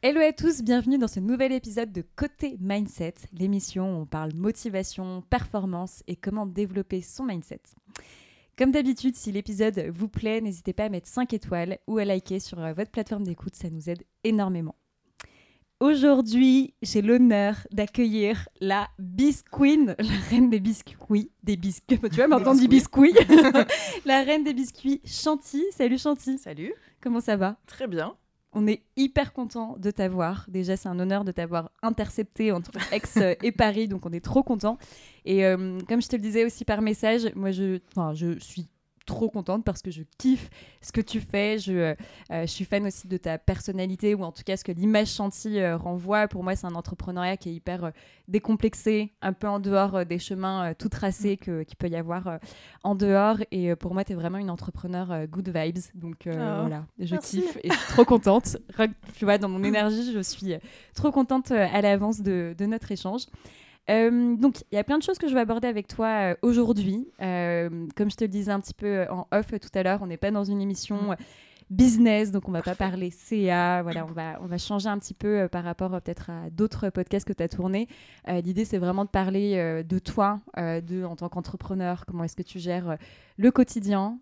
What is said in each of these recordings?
Hello à tous, bienvenue dans ce nouvel épisode de Côté Mindset, l'émission où on parle motivation, performance et comment développer son mindset. Comme d'habitude, si l'épisode vous plaît, n'hésitez pas à mettre 5 étoiles ou à liker sur euh, votre plateforme d'écoute, ça nous aide énormément. Aujourd'hui, j'ai l'honneur d'accueillir la Bisqueen, la reine des biscuits, des biscuits, tu vois, m'entendre dit biscuits, la reine des biscuits, Chanty. Salut Chanty. Salut. Comment ça va? Très bien. On est hyper content de t'avoir. Déjà, c'est un honneur de t'avoir intercepté entre Aix et Paris, donc on est trop content. Et euh, comme je te le disais aussi par message, moi, je, je suis trop contente parce que je kiffe ce que tu fais. Je, euh, je suis fan aussi de ta personnalité ou en tout cas ce que l'image Chanty euh, renvoie. Pour moi, c'est un entrepreneuriat qui est hyper euh, décomplexé, un peu en dehors des chemins tout tracés qu'il peut y avoir en dehors. Et pour moi, tu es vraiment une entrepreneur good vibes. Donc oh, voilà, je kiffe et je suis trop contente. Tu vois, dans mon énergie, je suis trop contente à l'avance de, de notre échange. Euh, donc, il y a plein de choses que je vais aborder avec toi euh, aujourd'hui. Euh, comme je te le disais un petit peu en off tout à l'heure, on n'est pas dans une émission business, donc on va pas parler CA. Voilà, on va, on va changer un petit peu par rapport peut-être à d'autres podcasts que tu as tournés. L'idée, c'est vraiment de parler de toi, de, en tant qu'entrepreneur, comment est-ce que tu gères le quotidien,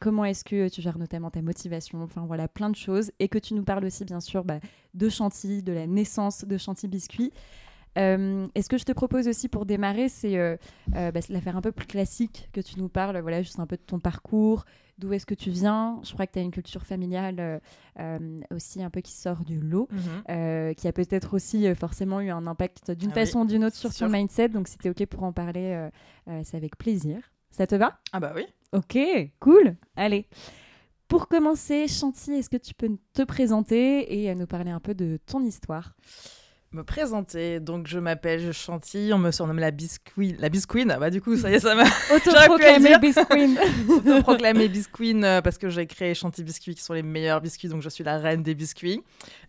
comment est-ce que tu gères notamment ta motivation, enfin voilà, plein de choses. Et que tu nous parles aussi, bien sûr, bah, de Chantilly, de la naissance de Chantilly Biscuit. Euh, et ce que je te propose aussi pour démarrer, c'est euh, euh, bah, l'affaire un peu plus classique que tu nous parles, voilà, juste un peu de ton parcours, d'où est-ce que tu viens? Je crois que tu as une culture familiale aussi un peu qui sort du lot, mhm. qui a peut-être aussi forcément eu un impact d'une ah façon ou d'une autre sur ton mindset. Donc si tu es OK pour en parler, c'est avec plaisir. Ça te va? Ah bah oui. Ok, cool. Allez. Pour commencer, Chanty, est-ce que tu peux te présenter et nous parler un peu de ton histoire? Me présenter. Donc, je m'appelle Chantilly, on me surnomme la Bisqueen. La Bisqueen, ah bah du coup, ça y est, ça m'a. Autoproclamé Bisqueen. Autoproclamé Bisqueen euh, parce que j'ai créé Chantilly Biscuits qui sont les meilleurs biscuits, donc je suis la reine des biscuits.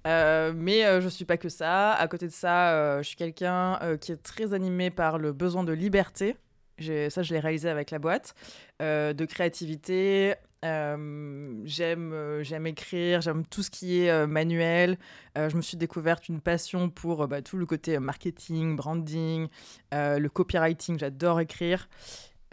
Euh, mais euh, je suis pas que ça. À côté de ça, je suis quelqu'un qui est très animé par le besoin de liberté. Ça, je l'ai réalisé avec la boîte, de créativité, euh, j'aime, euh, j'aime écrire, j'aime tout ce qui est euh, manuel. je me suis découverte une passion pour bah, tout le côté marketing, branding, le copywriting. J'adore écrire.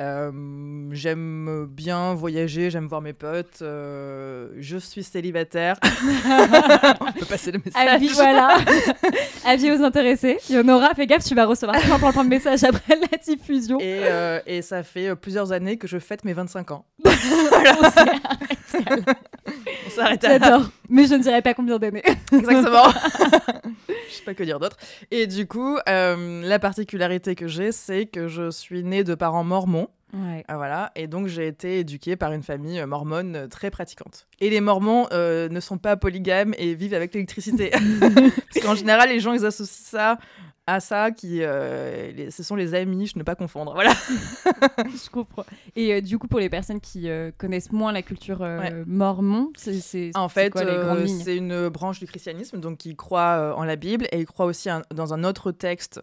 Euh, j'aime bien voyager, j'aime voir mes potes. Euh, je suis célibataire. On peut passer le message. Avis, voilà. Avis aux intéressés. Yonora, fais gaffe, tu vas recevoir plein, plein de messages après la diffusion. Et, euh, et, ça fait plusieurs années que je fête mes 25 ans. On s'arrête à J'adore. Mais je ne dirais pas combien d'années. Exactement. je sais pas que dire d'autre. Et du coup, la particularité que j'ai, c'est que je suis née de parents mormons. Ah, voilà. Et donc, j'ai été éduquée par une famille euh, mormone euh, très pratiquante. Et les mormons euh, ne sont pas polygames et vivent avec l'électricité. Parce qu'en général, les gens, ils associent ça à ça qui ce sont les amis je ne pas confondre. Voilà. Je comprends. Et du coup pour les personnes qui connaissent moins la culture mormon c'est en fait c'est une branche du christianisme donc qui croit en la Bible et ils croient aussi dans un autre texte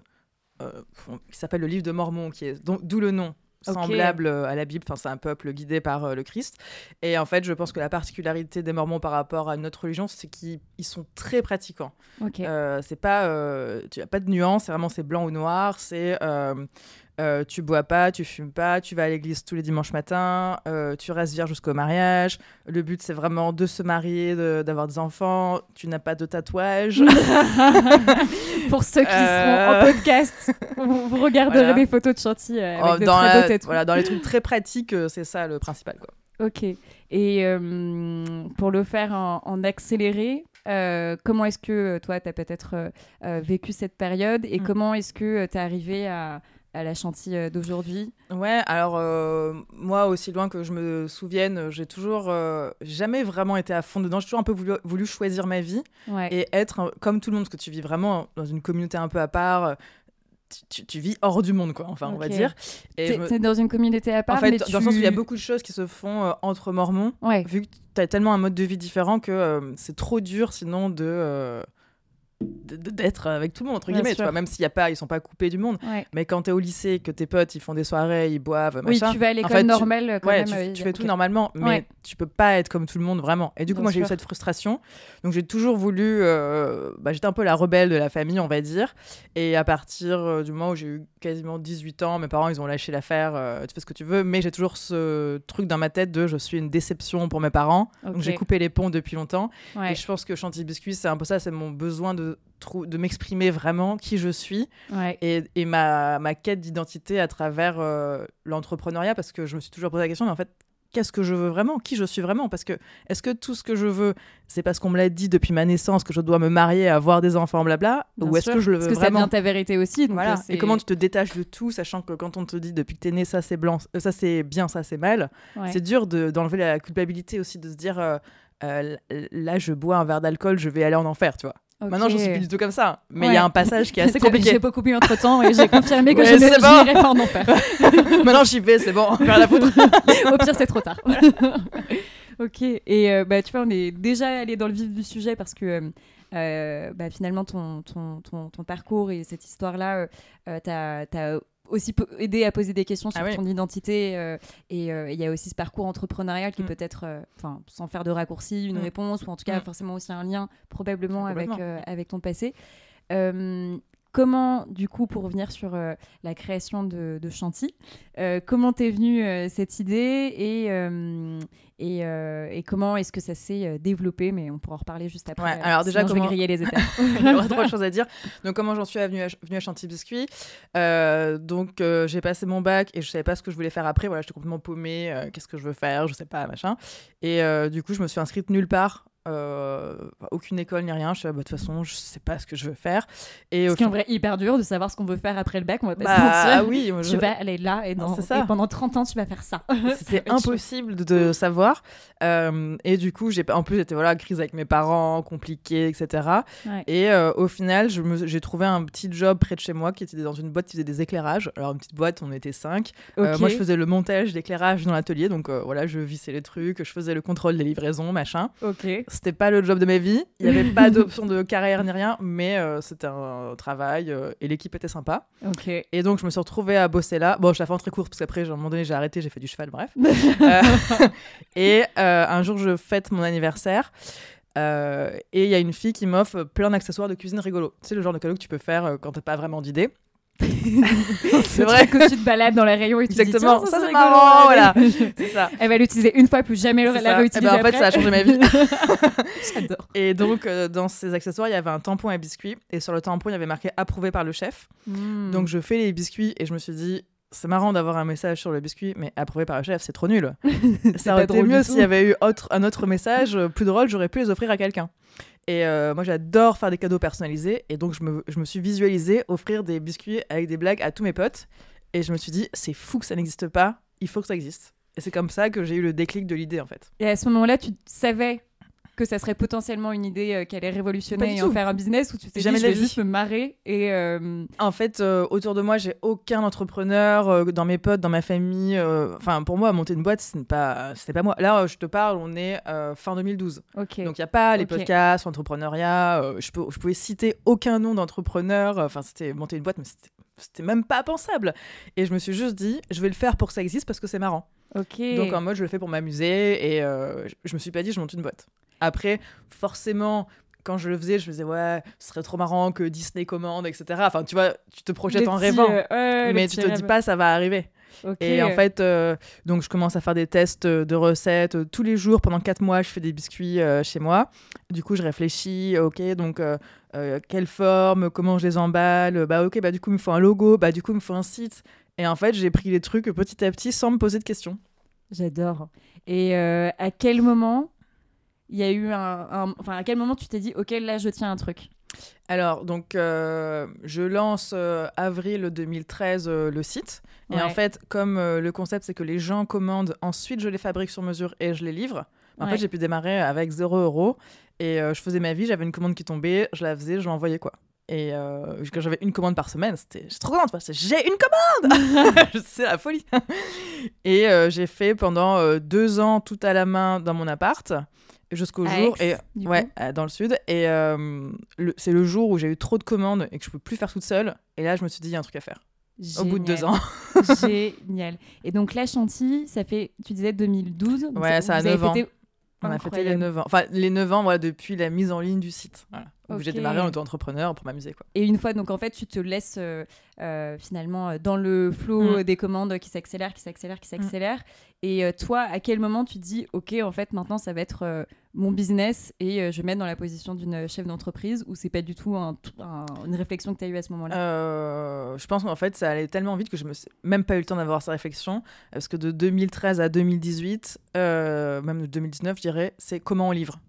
qui s'appelle le livre de Mormon qui est d'où le nom semblable euh, à la Bible. Enfin, c'est un peuple guidé par euh, le Christ. Et en fait, je pense que la particularité des Mormons par rapport à notre religion, c'est qu'ils sont très pratiquants. Euh, c'est pas, tu as pas de nuance. C'est vraiment c'est blanc ou noir. C'est euh, tu bois pas, tu fumes pas, tu vas à l'église tous les dimanches matins, euh, tu restes vierge jusqu'au mariage. Le but, c'est vraiment de se marier, d'avoir des enfants. Tu n'as pas de tatouage. Pour ceux qui seront en euh. podcast, vous, regarderez des photos de chantier avec oh, dans très Voilà, dans les trucs très pratiques, c'est ça le principal. Quoi. Ok. Et pour le faire en, accéléré, comment est-ce que toi, tu as peut-être vécu cette période et mm. comment est-ce que tu es arrivé à à la chantier euh, d'aujourd'hui? Ouais, alors euh, moi, aussi loin que je me souvienne, j'ai toujours euh, jamais vraiment été à fond dedans. J'ai toujours un peu voulu, choisir ma vie et être comme tout le monde, parce que tu vis vraiment dans une communauté un peu à part. Tu, vis hors du monde, quoi, enfin, on va dire. Et me... dans une communauté à part En fait, dans le sens où il y a beaucoup de choses qui se font entre mormons, vu que tu as tellement un mode de vie différent que c'est trop dur sinon de d'être avec tout le monde entre guillemets tu vois même s'il y a pas ils sont pas coupés du monde Ouais. mais quand t'es au lycée que tes potes ils font des soirées ils boivent Oui, machin tu vas à l'école fait, tu- normale quand ouais, même. tu, euh, tu fais tout normalement, mais Ouais. tu peux pas être comme tout le monde vraiment. Et du coup, Bien moi, j'ai eu cette frustration. Donc, j'ai toujours voulu. euh, bah, J'étais un peu la rebelle de la famille, on va dire. Et à partir euh, du moment où j'ai eu quasiment 18 ans, mes parents, ils ont lâché l'affaire. tu fais ce que tu veux, mais j'ai toujours ce truc dans ma tête de je suis une déception pour mes parents. Donc, j'ai coupé les ponts depuis longtemps. Et je pense que Chantilly Biscuit, c'est un peu ça, c'est mon besoin de, de m'exprimer vraiment qui je suis ouais. et, et ma, ma quête d'identité à travers euh, l'entrepreneuriat parce que je me suis toujours posé la question mais en fait qu'est-ce que je veux vraiment? Qui je suis vraiment? Parce que est-ce que tout ce que je veux c'est parce qu'on me l'a dit depuis ma naissance que je dois me marier avoir des enfants blabla? Bien ou est-ce que je le veux Parce que ça vraiment? devient ta vérité aussi. donc, voilà euh, et comment tu te détaches de tout sachant que quand on te dit depuis que t'es né ça c'est blanc euh, ça c'est bien ça c'est mal Ouais. c'est dur de- d'enlever la culpabilité aussi de se dire euh, là je bois un verre d'alcool je vais aller en enfer tu vois Maintenant je suis plus du tout comme ça mais il y a un passage qui est assez compliqué J'ai beaucoup bu entre temps et j'ai confirmé que Ouais, je ne c'est bon. pas en enfer. maintenant j'y vais c'est bon rien à foutre Au pire, c'est trop tard. ok. Et euh, bah, tu vois, on est déjà allé dans le vif du sujet parce que euh, euh, bah, finalement, ton, ton, ton, ton parcours et cette histoire-là, euh, euh, t'as as aussi aidé à poser des questions sur Ah oui. ton identité. euh, et euh, il y a aussi ce parcours entrepreneurial qui Mm. peut être, euh, sans faire de raccourci, une Mm. réponse ou en tout cas Mm. forcément aussi un lien probablement avec, avec ton passé. Comment, du coup, pour revenir sur euh, la création de, de Chanty, euh, comment t'es venue euh, cette idée et, et, et comment est-ce que ça s'est développé Mais on pourra en reparler juste après. Ouais, alors déjà, sinon je vais comment- griller les étapes. Il y aura trop de choses à dire. Donc, comment j'en suis venue à, venue à Chantilly Biscuit? Donc, j'ai passé mon bac et je savais pas ce que je voulais faire après. Voilà, j'étais complètement paumée. Qu'est-ce que je veux faire? Je sais pas, machin. Et du coup, je me suis inscrite nulle part. Euh, aucune école ni rien. Je suis là, bah, de toute façon, je sais pas ce que je veux faire. Et Ce qui est en vrai hyper dur de savoir ce qu'on veut faire après le bac, on va pas se bah mentir. oui, moi, je- Tu vas aller là et, dans, c'est ça. et pendant 30 ans, tu vas faire ça. C'était impossible de savoir. Euh, et du coup, j'ai en plus j'étais voilà crise avec mes parents, compliqué, etc. Ouais. Et euh, au final, me- j'ai trouvé un petit job près de chez moi qui était dans une boîte qui faisait des éclairages. Alors une petite boîte, on était cinq. Moi, je faisais le montage d'éclairage dans l'atelier, donc voilà, je vissais les trucs, je faisais le contrôle des livraisons, machin. Ok. C'était pas le job de ma vie. Il y avait pas d'option de carrière ni rien, mais euh, c'était un travail euh, et l'équipe était sympa. Ok. Et donc, je me suis retrouvée à bosser là. Bon, je la fais en très courte parce qu'après, à un moment donné, j'ai arrêté, j'ai fait du cheval, bref. Euh, et un jour, je fête mon anniversaire. et il y a une fille qui m'offre plein d'accessoires de cuisine rigolo. Tu sais, le genre de cadeau que tu peux faire quand t'as pas vraiment d'idée. C'est vrai que tu te balades dans les rayons et tu te dis, Exactement, Tiens, ça, c'est marrant, voilà. Ça. Elle va l'utiliser une fois, plus jamais la ça. réutiliser. Eh ben, en fait, ça a changé ma vie. J'adore. Et donc, euh, dans ces accessoires, il y avait un tampon à biscuits. Et sur le tampon, il y avait marqué approuvé par le chef. Hmm. Donc, je fais les biscuits et je me suis dit, c'est marrant d'avoir un message sur le biscuit, mais approuvé par le chef, c'est trop nul. ça aurait été mieux s'il y avait eu autre, un autre message euh, plus drôle, j'aurais pu les offrir à quelqu'un. Et euh, moi, j'adore faire des cadeaux personnalisés. Et donc, je me, je me suis visualisée offrir des biscuits avec des blagues à tous mes potes. Et je me suis dit, c'est fou que ça n'existe pas, il faut que ça existe. Et c'est comme ça que j'ai eu le déclic de l'idée, en fait. Et à ce moment-là, tu savais que ça serait potentiellement une idée euh, qui allait révolutionner et en faire un business ou tu t'es Jamais dit je vais juste me marrer et euh, En fait, euh, autour de moi, j'ai aucun entrepreneur euh, dans mes potes, dans ma famille. euh, Enfin, pour moi, monter une boîte, ce n'est pas, c'était pas moi. Là, je te parle, on est fin 2012. ok Donc, il n'y a pas les Ok. podcasts, l'entrepreneuriat. euh, je, peux, je pouvais citer aucun nom d'entrepreneur. Enfin, c'était monter une boîte, mais c'était, c'était même pas pensable. Et je me suis juste dit, je vais le faire pour que ça existe parce que c'est marrant. Donc, en mode, je le fais pour m'amuser. Et euh, je, je me suis pas dit, je monte une boîte. Après, forcément. Quand je le faisais, je me disais, ouais, ce serait trop marrant que Disney commande, etc. Enfin, tu vois, tu te projettes Les en petits, rêvant. euh, ouais, mais tu te dis pas, ça va arriver. Et en fait, euh, donc je commence à faire des tests euh, de recettes euh, tous les jours pendant quatre mois. Je fais des biscuits euh, chez moi. Du coup, je réfléchis. Ok, donc euh, euh, quelle forme, comment je les emballe. Bah ok, bah du coup il me faut un logo. Bah du coup il me faut un site. Et en fait, j'ai pris les trucs petit à petit sans me poser de questions. J'adore. Et euh, à quel moment il y a eu un, un- Enfin, à quel moment tu t'es dit, ok, là, je tiens un truc? Alors donc euh, je lance euh, avril 2013 euh, le site. Et Ouais. en fait, comme euh, le concept c'est que les gens commandent, ensuite je les fabrique sur mesure et je les livre. En Ouais. fait, j'ai pu démarrer avec 0 euros et euh, je faisais ma vie. J'avais une commande qui tombait, je la faisais, je l'envoyais quoi. Et euh, quand j'avais une commande par semaine, c'était trop contente. parce que J'ai une commande C'est la folie Et euh, j'ai fait pendant euh, deux ans tout à la main dans mon appart. Jusqu'au jour Aix, et ouais coup dans le sud et euh, c'est le jour où j'ai eu trop de commandes et que je peux plus faire toute seule et là je me suis dit il y a un truc à faire au bout de deux ans Génial. Et donc là, Chantilly, ça fait, tu disais 2012. donc Ouais, ça a vous avez 9 ans. fêté- on a fêté les Incroyable. 9 ans enfin les 9 ans voilà depuis la mise en ligne du site voilà. J'ai démarré en auto-entrepreneur pour m'amuser quoi Et une fois, donc en fait, tu te laisses euh, euh, finalement euh, dans le flow Mm. des commandes qui s'accélèrent, qui s'accélèrent, qui s'accélèrent. Et euh, toi, à quel moment tu te dis, ok, en fait, maintenant, ça va être euh, mon business et euh, je vais mettre dans la position d'une chef d'entreprise ou c'est pas du tout un- un- une réflexion que tu as eue à ce moment-là? Euh, je pense qu'en fait, ça allait tellement vite que je me suis même pas eu le temps d'avoir cette réflexion. Parce que de 2013 à 2018, euh, même de 2019, je dirais, c'est comment on livre.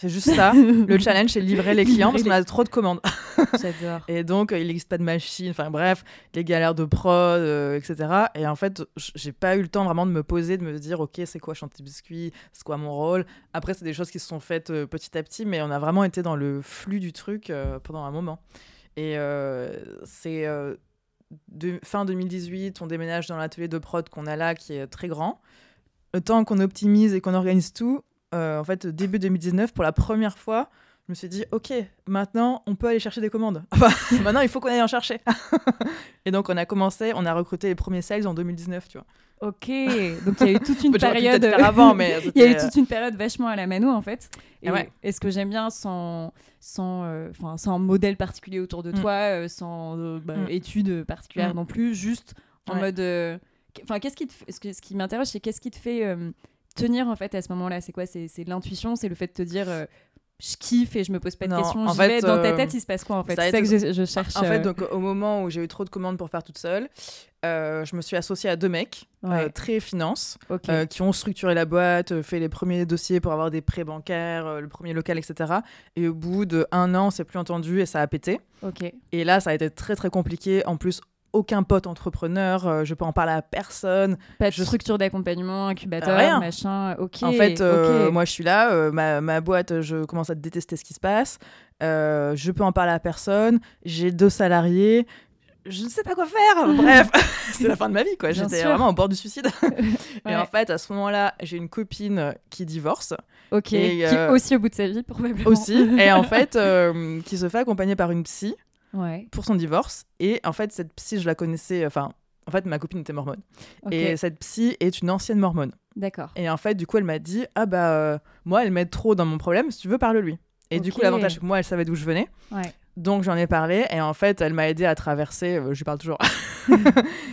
C'est juste ça. le challenge, c'est livrer les clients parce qu'on a trop de commandes. J'adore. Et donc, euh, il n'existe pas de machine. Enfin, bref, les galères de prod, euh, etc. Et en fait, j'ai pas eu le temps vraiment de me poser, de me dire, OK, c'est quoi chanter biscuit? C'est quoi mon rôle? Après, c'est des choses qui se sont faites euh, petit à petit, mais on a vraiment été dans le flux du truc euh, pendant un moment. Et c'est fin 2018, on déménage dans l'atelier de prod qu'on a là, qui est très grand. Le temps qu'on optimise et qu'on organise tout, en fait, début 2019, pour la première fois, je me suis dit, ok, maintenant, on peut aller chercher des commandes. Enfin, maintenant, il faut qu'on aille en chercher. et donc, on a commencé, on a recruté les premiers sales en 2019, tu vois. Ok, donc il y a eu toute une période. avant, mais il y a eu toute une période vachement à la mano en fait. Et, ouais. et ce que j'aime bien, sans, sans, euh, sans modèle particulier autour de Mm. toi, euh, sans euh, bah, Mm. études particulières Mm. non plus, juste en Ouais. mode. euh, Enfin, qu'est-ce qui te ce, que- ce qui m'interroge, c'est qu'est-ce qui te fait euh, tenir en fait à ce moment-là? C'est quoi? C'est l'intuition, c'est le fait de te dire. euh, je kiffe et je me pose pas de Non, questions. en vais? Dans ta euh, tête, il se passe quoi en fait? C'est ça que je, je cherche. En fait, euh, donc, au moment où j'ai eu trop de commandes pour faire toute seule, euh, je me suis associée à deux mecs, Ouais. très finance, qui ont structuré la boîte, fait les premiers dossiers pour avoir des prêts bancaires, le premier local, etc. Et au bout d'un an, on s'est plus entendu et ça a pété. Et là, ça a été très très compliqué. En plus, aucun pote entrepreneur, euh, je peux en parler à personne. Pas de je- structure d'accompagnement, incubateur, Rien. machin. Ok. En fait, euh, moi je suis là, euh, ma, ma boîte, je commence à détester ce qui se passe. Je peux en parler à personne. J'ai deux salariés. Je ne sais pas quoi faire. Bref, c'est la fin de ma vie, quoi. J'étais vraiment au bord du suicide. Ouais. Et en fait, à ce moment-là, j'ai une copine qui divorce Ok, Et, qui est aussi au bout de sa vie, probablement. aussi. et en fait, qui se fait accompagner par une psy Ouais, pour son divorce. Et en fait, cette psy, je la connaissais. Enfin, en fait, ma copine était mormone. Et cette psy est une ancienne mormone. d'accord. Et en fait, du coup, elle m'a dit Ah bah, euh, moi, elle m'aide trop dans mon problème, si tu veux, parle-lui. Et du coup, l'avantage, c'est que moi, elle savait d'où je venais. Ouais. Donc, j'en ai parlé. Et en fait, elle m'a aidé à traverser. euh, je lui parle toujours.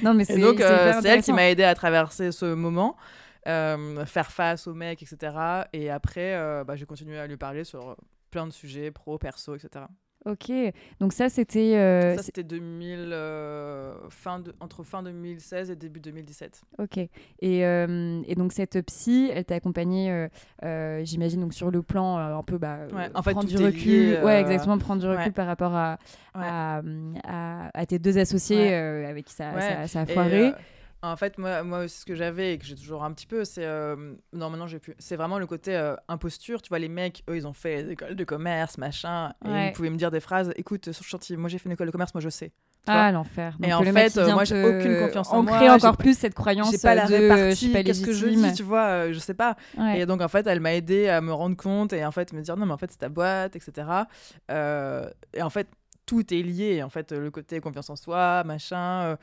Non, mais c'est donc, c'est euh, c'est elle qui m'a aidé à traverser ce moment, euh, faire face au mec, etc. Et après, bah, j'ai continué à lui parler sur plein de sujets, pro, perso, etc. Ok, donc ça, c'était. euh, Ça, c'était 2000, euh, fin de, entre fin 2016 et début 2017. ok. Et, euh, et donc, cette psy, elle t'a accompagnée, j'imagine, donc sur le plan un peu. Bah, Ouais, en fait, prendre du recul. lié, Ouais, exactement, prendre du recul ouais. par rapport à, à, à- à tes deux associés avec qui ça, ça, ça a foiré. En fait, moi, moi aussi, ce que j'avais et que j'ai toujours un petit peu, c'est. euh, non, maintenant, j'ai plus. C'est vraiment le côté euh, imposture. Tu vois, les mecs, eux, ils ont fait des écoles de commerce, machin. Et ils pouvaient me dire des phrases. Écoute, sur Chantilly, moi, j'ai fait une école de commerce, moi, je sais. Ah, l'enfer. Et en fait, euh, moi, j'ai aucune confiance en moi, Ancrer encore j'ai- plus cette croyance J'ai pas la de répartie. Qu'est-ce que je dis, tu vois euh, Je sais pas. Ouais. Et donc, en fait, elle m'a aidé à me rendre compte et en fait, me dire non, mais en fait, c'est ta boîte, etc. Euh, et en fait, tout est lié. En fait, le côté confiance en soi, machin.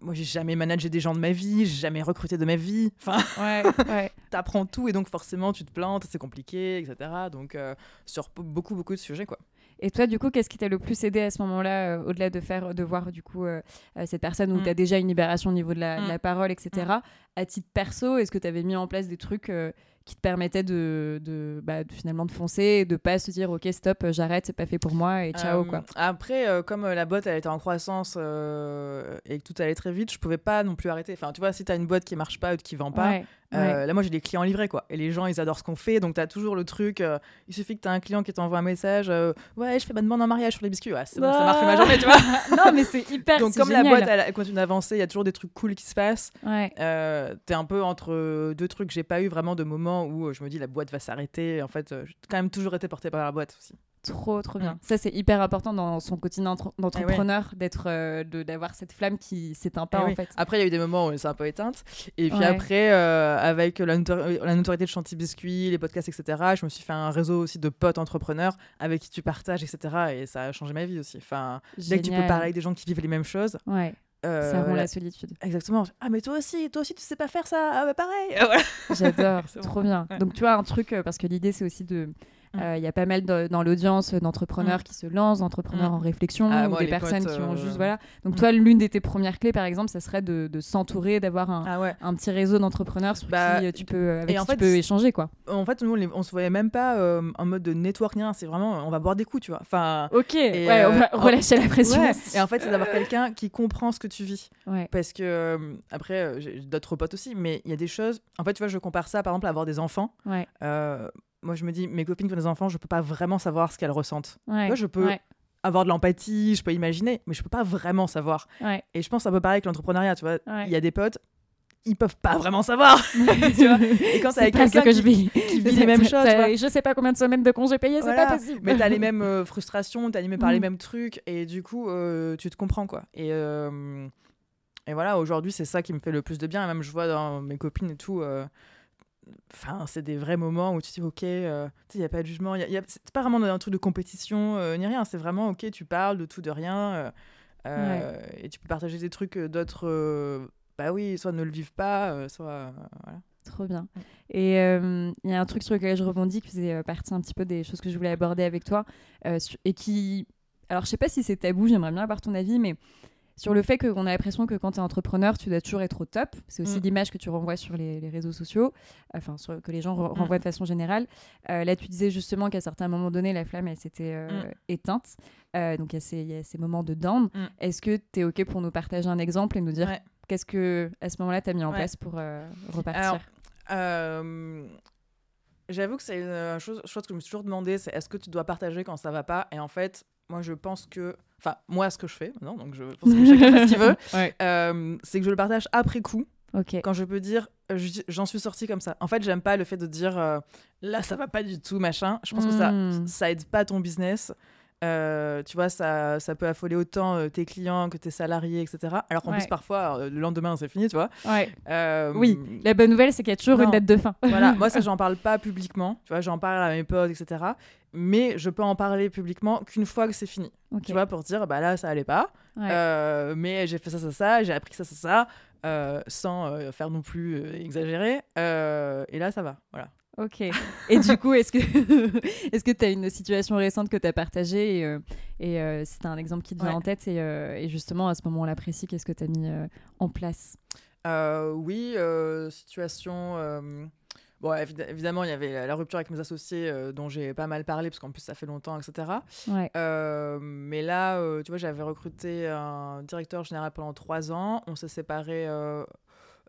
Moi, j'ai jamais managé des gens de ma vie, j'ai jamais recruté de ma vie. Enfin, Ouais, ouais. t'apprends tout et donc forcément, tu te plantes, c'est compliqué, etc. Donc, euh, sur beaucoup, beaucoup de sujets, quoi. Et toi, du coup, qu'est-ce qui t'a le plus aidé à ce moment-là, euh, au-delà de faire, de voir du coup euh, cette personne où Mm. tu as déjà une libération au niveau de la, de Mm. la parole, etc. À titre perso, est-ce que tu avais mis en place des trucs qui te de, de, bah, de finalement de foncer et de pas se dire ok stop, euh, j'arrête, c'est pas fait pour moi et ciao Euh, quoi. Après, euh, comme euh, la boîte elle était en croissance euh, et que tout allait très vite, je pouvais pas non plus arrêter. Enfin, tu vois, si t'as une boîte qui marche pas ou qui vend pas, Ouais, euh, ouais. là moi j'ai des clients livrés quoi. Et les gens ils adorent ce qu'on fait, donc t'as toujours le truc. euh, il suffit que t'as un client qui t'envoie un message, euh, ouais, je fais ma demande en mariage sur les biscuits, ouais, c'est bon, ça m'a refait ma journée, tu vois. non mais c'est hyper. donc comme la boîte elle, elle continue d'avancer, il y a toujours des trucs cool qui se passent. Euh, t'es un peu entre deux trucs. J'ai pas eu vraiment de moment où euh, je me dis la boîte va s'arrêter. En fait, euh, j'ai quand même toujours été portée par la boîte aussi. Trop, trop bien. Ça, c'est hyper important dans son quotidien entre- d'entrepreneur d'être, euh, de- d'avoir cette flamme qui s'éteint pas, Eh en oui. fait. Après, il y a eu des moments où elle s'est un peu éteinte. Et puis Ouais. après, euh, avec la, la notoriété de Chanty Biscuit, les podcasts, etc., je me suis fait un réseau aussi de potes entrepreneurs avec qui tu partages, etc. Et ça a changé ma vie aussi. Enfin, dès que tu peux parler avec des gens qui vivent les mêmes choses. Ouais, euh, ça rend la solitude. Exactement. Ah, mais toi aussi, toi aussi, tu sais pas faire ça. Ah, bah pareil. Voilà. J'adore, C'est trop bien. Ouais. Donc tu vois un truc, euh, parce que l'idée c'est aussi de... Mm. euh, Il y a pas mal de- dans l'audience euh, d'entrepreneurs Mm. qui se lancent, d'entrepreneurs Mm. en réflexion, Ah, ou moi, des personnes potes, qui ont euh, juste... Voilà. Donc toi, l'une de tes premières clés, par exemple, ça serait de, de s'entourer, d'avoir un, Ah ouais. un petit réseau d'entrepreneurs sur Bah, qui tu peux, avec et qui en tu fait, peux c'est- échanger, quoi. En fait, nous, on, on se voyait même pas euh, en mode de network ni rien. C'est vraiment, on va boire des coups, tu vois. Enfin. Ok, Et, ouais, on va relâcher la pression. Ouais. Et en fait, c'est d'avoir quelqu'un qui comprend ce que tu vis. Parce que, après, j'ai d'autres potes aussi, mais il y a des choses. En fait, tu vois, je compare ça, par exemple, à avoir des enfants. Euh, moi, je me dis, mes copines qui ont des enfants, je peux pas vraiment savoir ce qu'elles ressentent. ouais, Moi, je peux ouais, avoir de l'empathie, je peux imaginer, mais je peux pas vraiment savoir. ouais, Et je pense un peu pareil avec l'entrepreneuriat, tu vois. Il y a des potes, ils peuvent pas vraiment savoir. tu vois. Et quand C'est avec quelqu'un que qui, je vis. qui vit les mêmes choses, tu vois. Je sais pas combien de semaines de congés payés, c'est Voilà. pas possible. Mais t'as les mêmes euh, frustrations, t'es animé par les Mm. mêmes trucs, et du coup, euh, tu te comprends, quoi. Et, euh, et voilà, aujourd'hui, c'est ça qui me fait le plus de bien. Et même, je vois dans mes copines et tout. Enfin, c'est des vrais moments où tu te dis, ok, euh, il n'y a pas de jugement. y a- y a- C'est pas vraiment un truc de compétition euh, ni rien. C'est vraiment, ok, tu parles de tout, de rien. euh, Et tu peux partager des trucs que d'autres, bah oui, soit ne le vivent pas, soit. voilà. Trop bien. Et il y a un truc sur lequel je rebondis qui faisait partie un petit peu des choses que je voulais aborder avec toi et qui. Alors, je sais pas si c'est tabou, j'aimerais bien avoir ton avis, mais sur le fait qu'on a l'impression que quand tu es entrepreneur, tu dois toujours être au top. C'est aussi Mm. l'image que tu renvoies sur les, les réseaux sociaux, enfin, sur- que les gens re- Mm. renvoient de façon générale. Euh, là, tu disais justement qu'à certains moments donnés, la flamme, elle s'était euh, Mm. éteinte. Euh, donc, il y, a ces- il y a ces moments de down. Est-ce que tu es OK pour nous partager un exemple et nous dire Ouais. qu'est-ce que, à ce moment-là, tu as mis en Ouais. place pour repartir Alors, J'avoue que c'est une chose, chose que je me suis toujours demandé, c'est est-ce que tu dois partager quand ça va pas? Et en fait, moi je pense que, enfin moi ce que je fais, non, donc je pense que chacun fait ce qu'il veut, Ouais. euh, c'est que je le partage après coup, quand je peux dire euh, je- j'en suis sortie comme ça. En fait, j'aime pas le fait de dire euh, là ça va pas du tout machin. Je pense que ça Mm. ça aide pas ton business. Euh, tu vois, ça, ça peut affoler autant euh, tes clients que tes salariés, etc. Alors qu'en Ouais. plus, parfois, euh, le lendemain, c'est fini, tu vois. Ouais. Oui, la bonne nouvelle, c'est qu'il y a toujours une date de fin. voilà, moi ça j'en parle pas publiquement, tu vois, j'en parle à mes potes, etc. Mais je peux en parler publiquement qu'une fois que c'est fini, tu vois, pour dire bah là ça allait pas, Ouais. mais j'ai fait ça, ça, ça, j'ai appris ça, ça, ça, sans faire non plus exagérer, et là ça va, voilà. Ok. Et du coup, est-ce que est-ce que tu as une situation récente que tu as partagée et, euh, et euh, un exemple qui te vient Ouais. en tête et, euh, et justement à ce moment-là précis, qu'est-ce que tu as mis euh, en place? Euh, oui, euh, situation. euh, Bon, évid- évidemment, il y avait la, la rupture avec mes associés euh, dont j'ai pas mal parlé, parce qu'en plus, ça fait longtemps, etc. Ouais. Euh, mais là, euh, tu vois, j'avais recruté un directeur général pendant trois ans. On s'est séparés euh,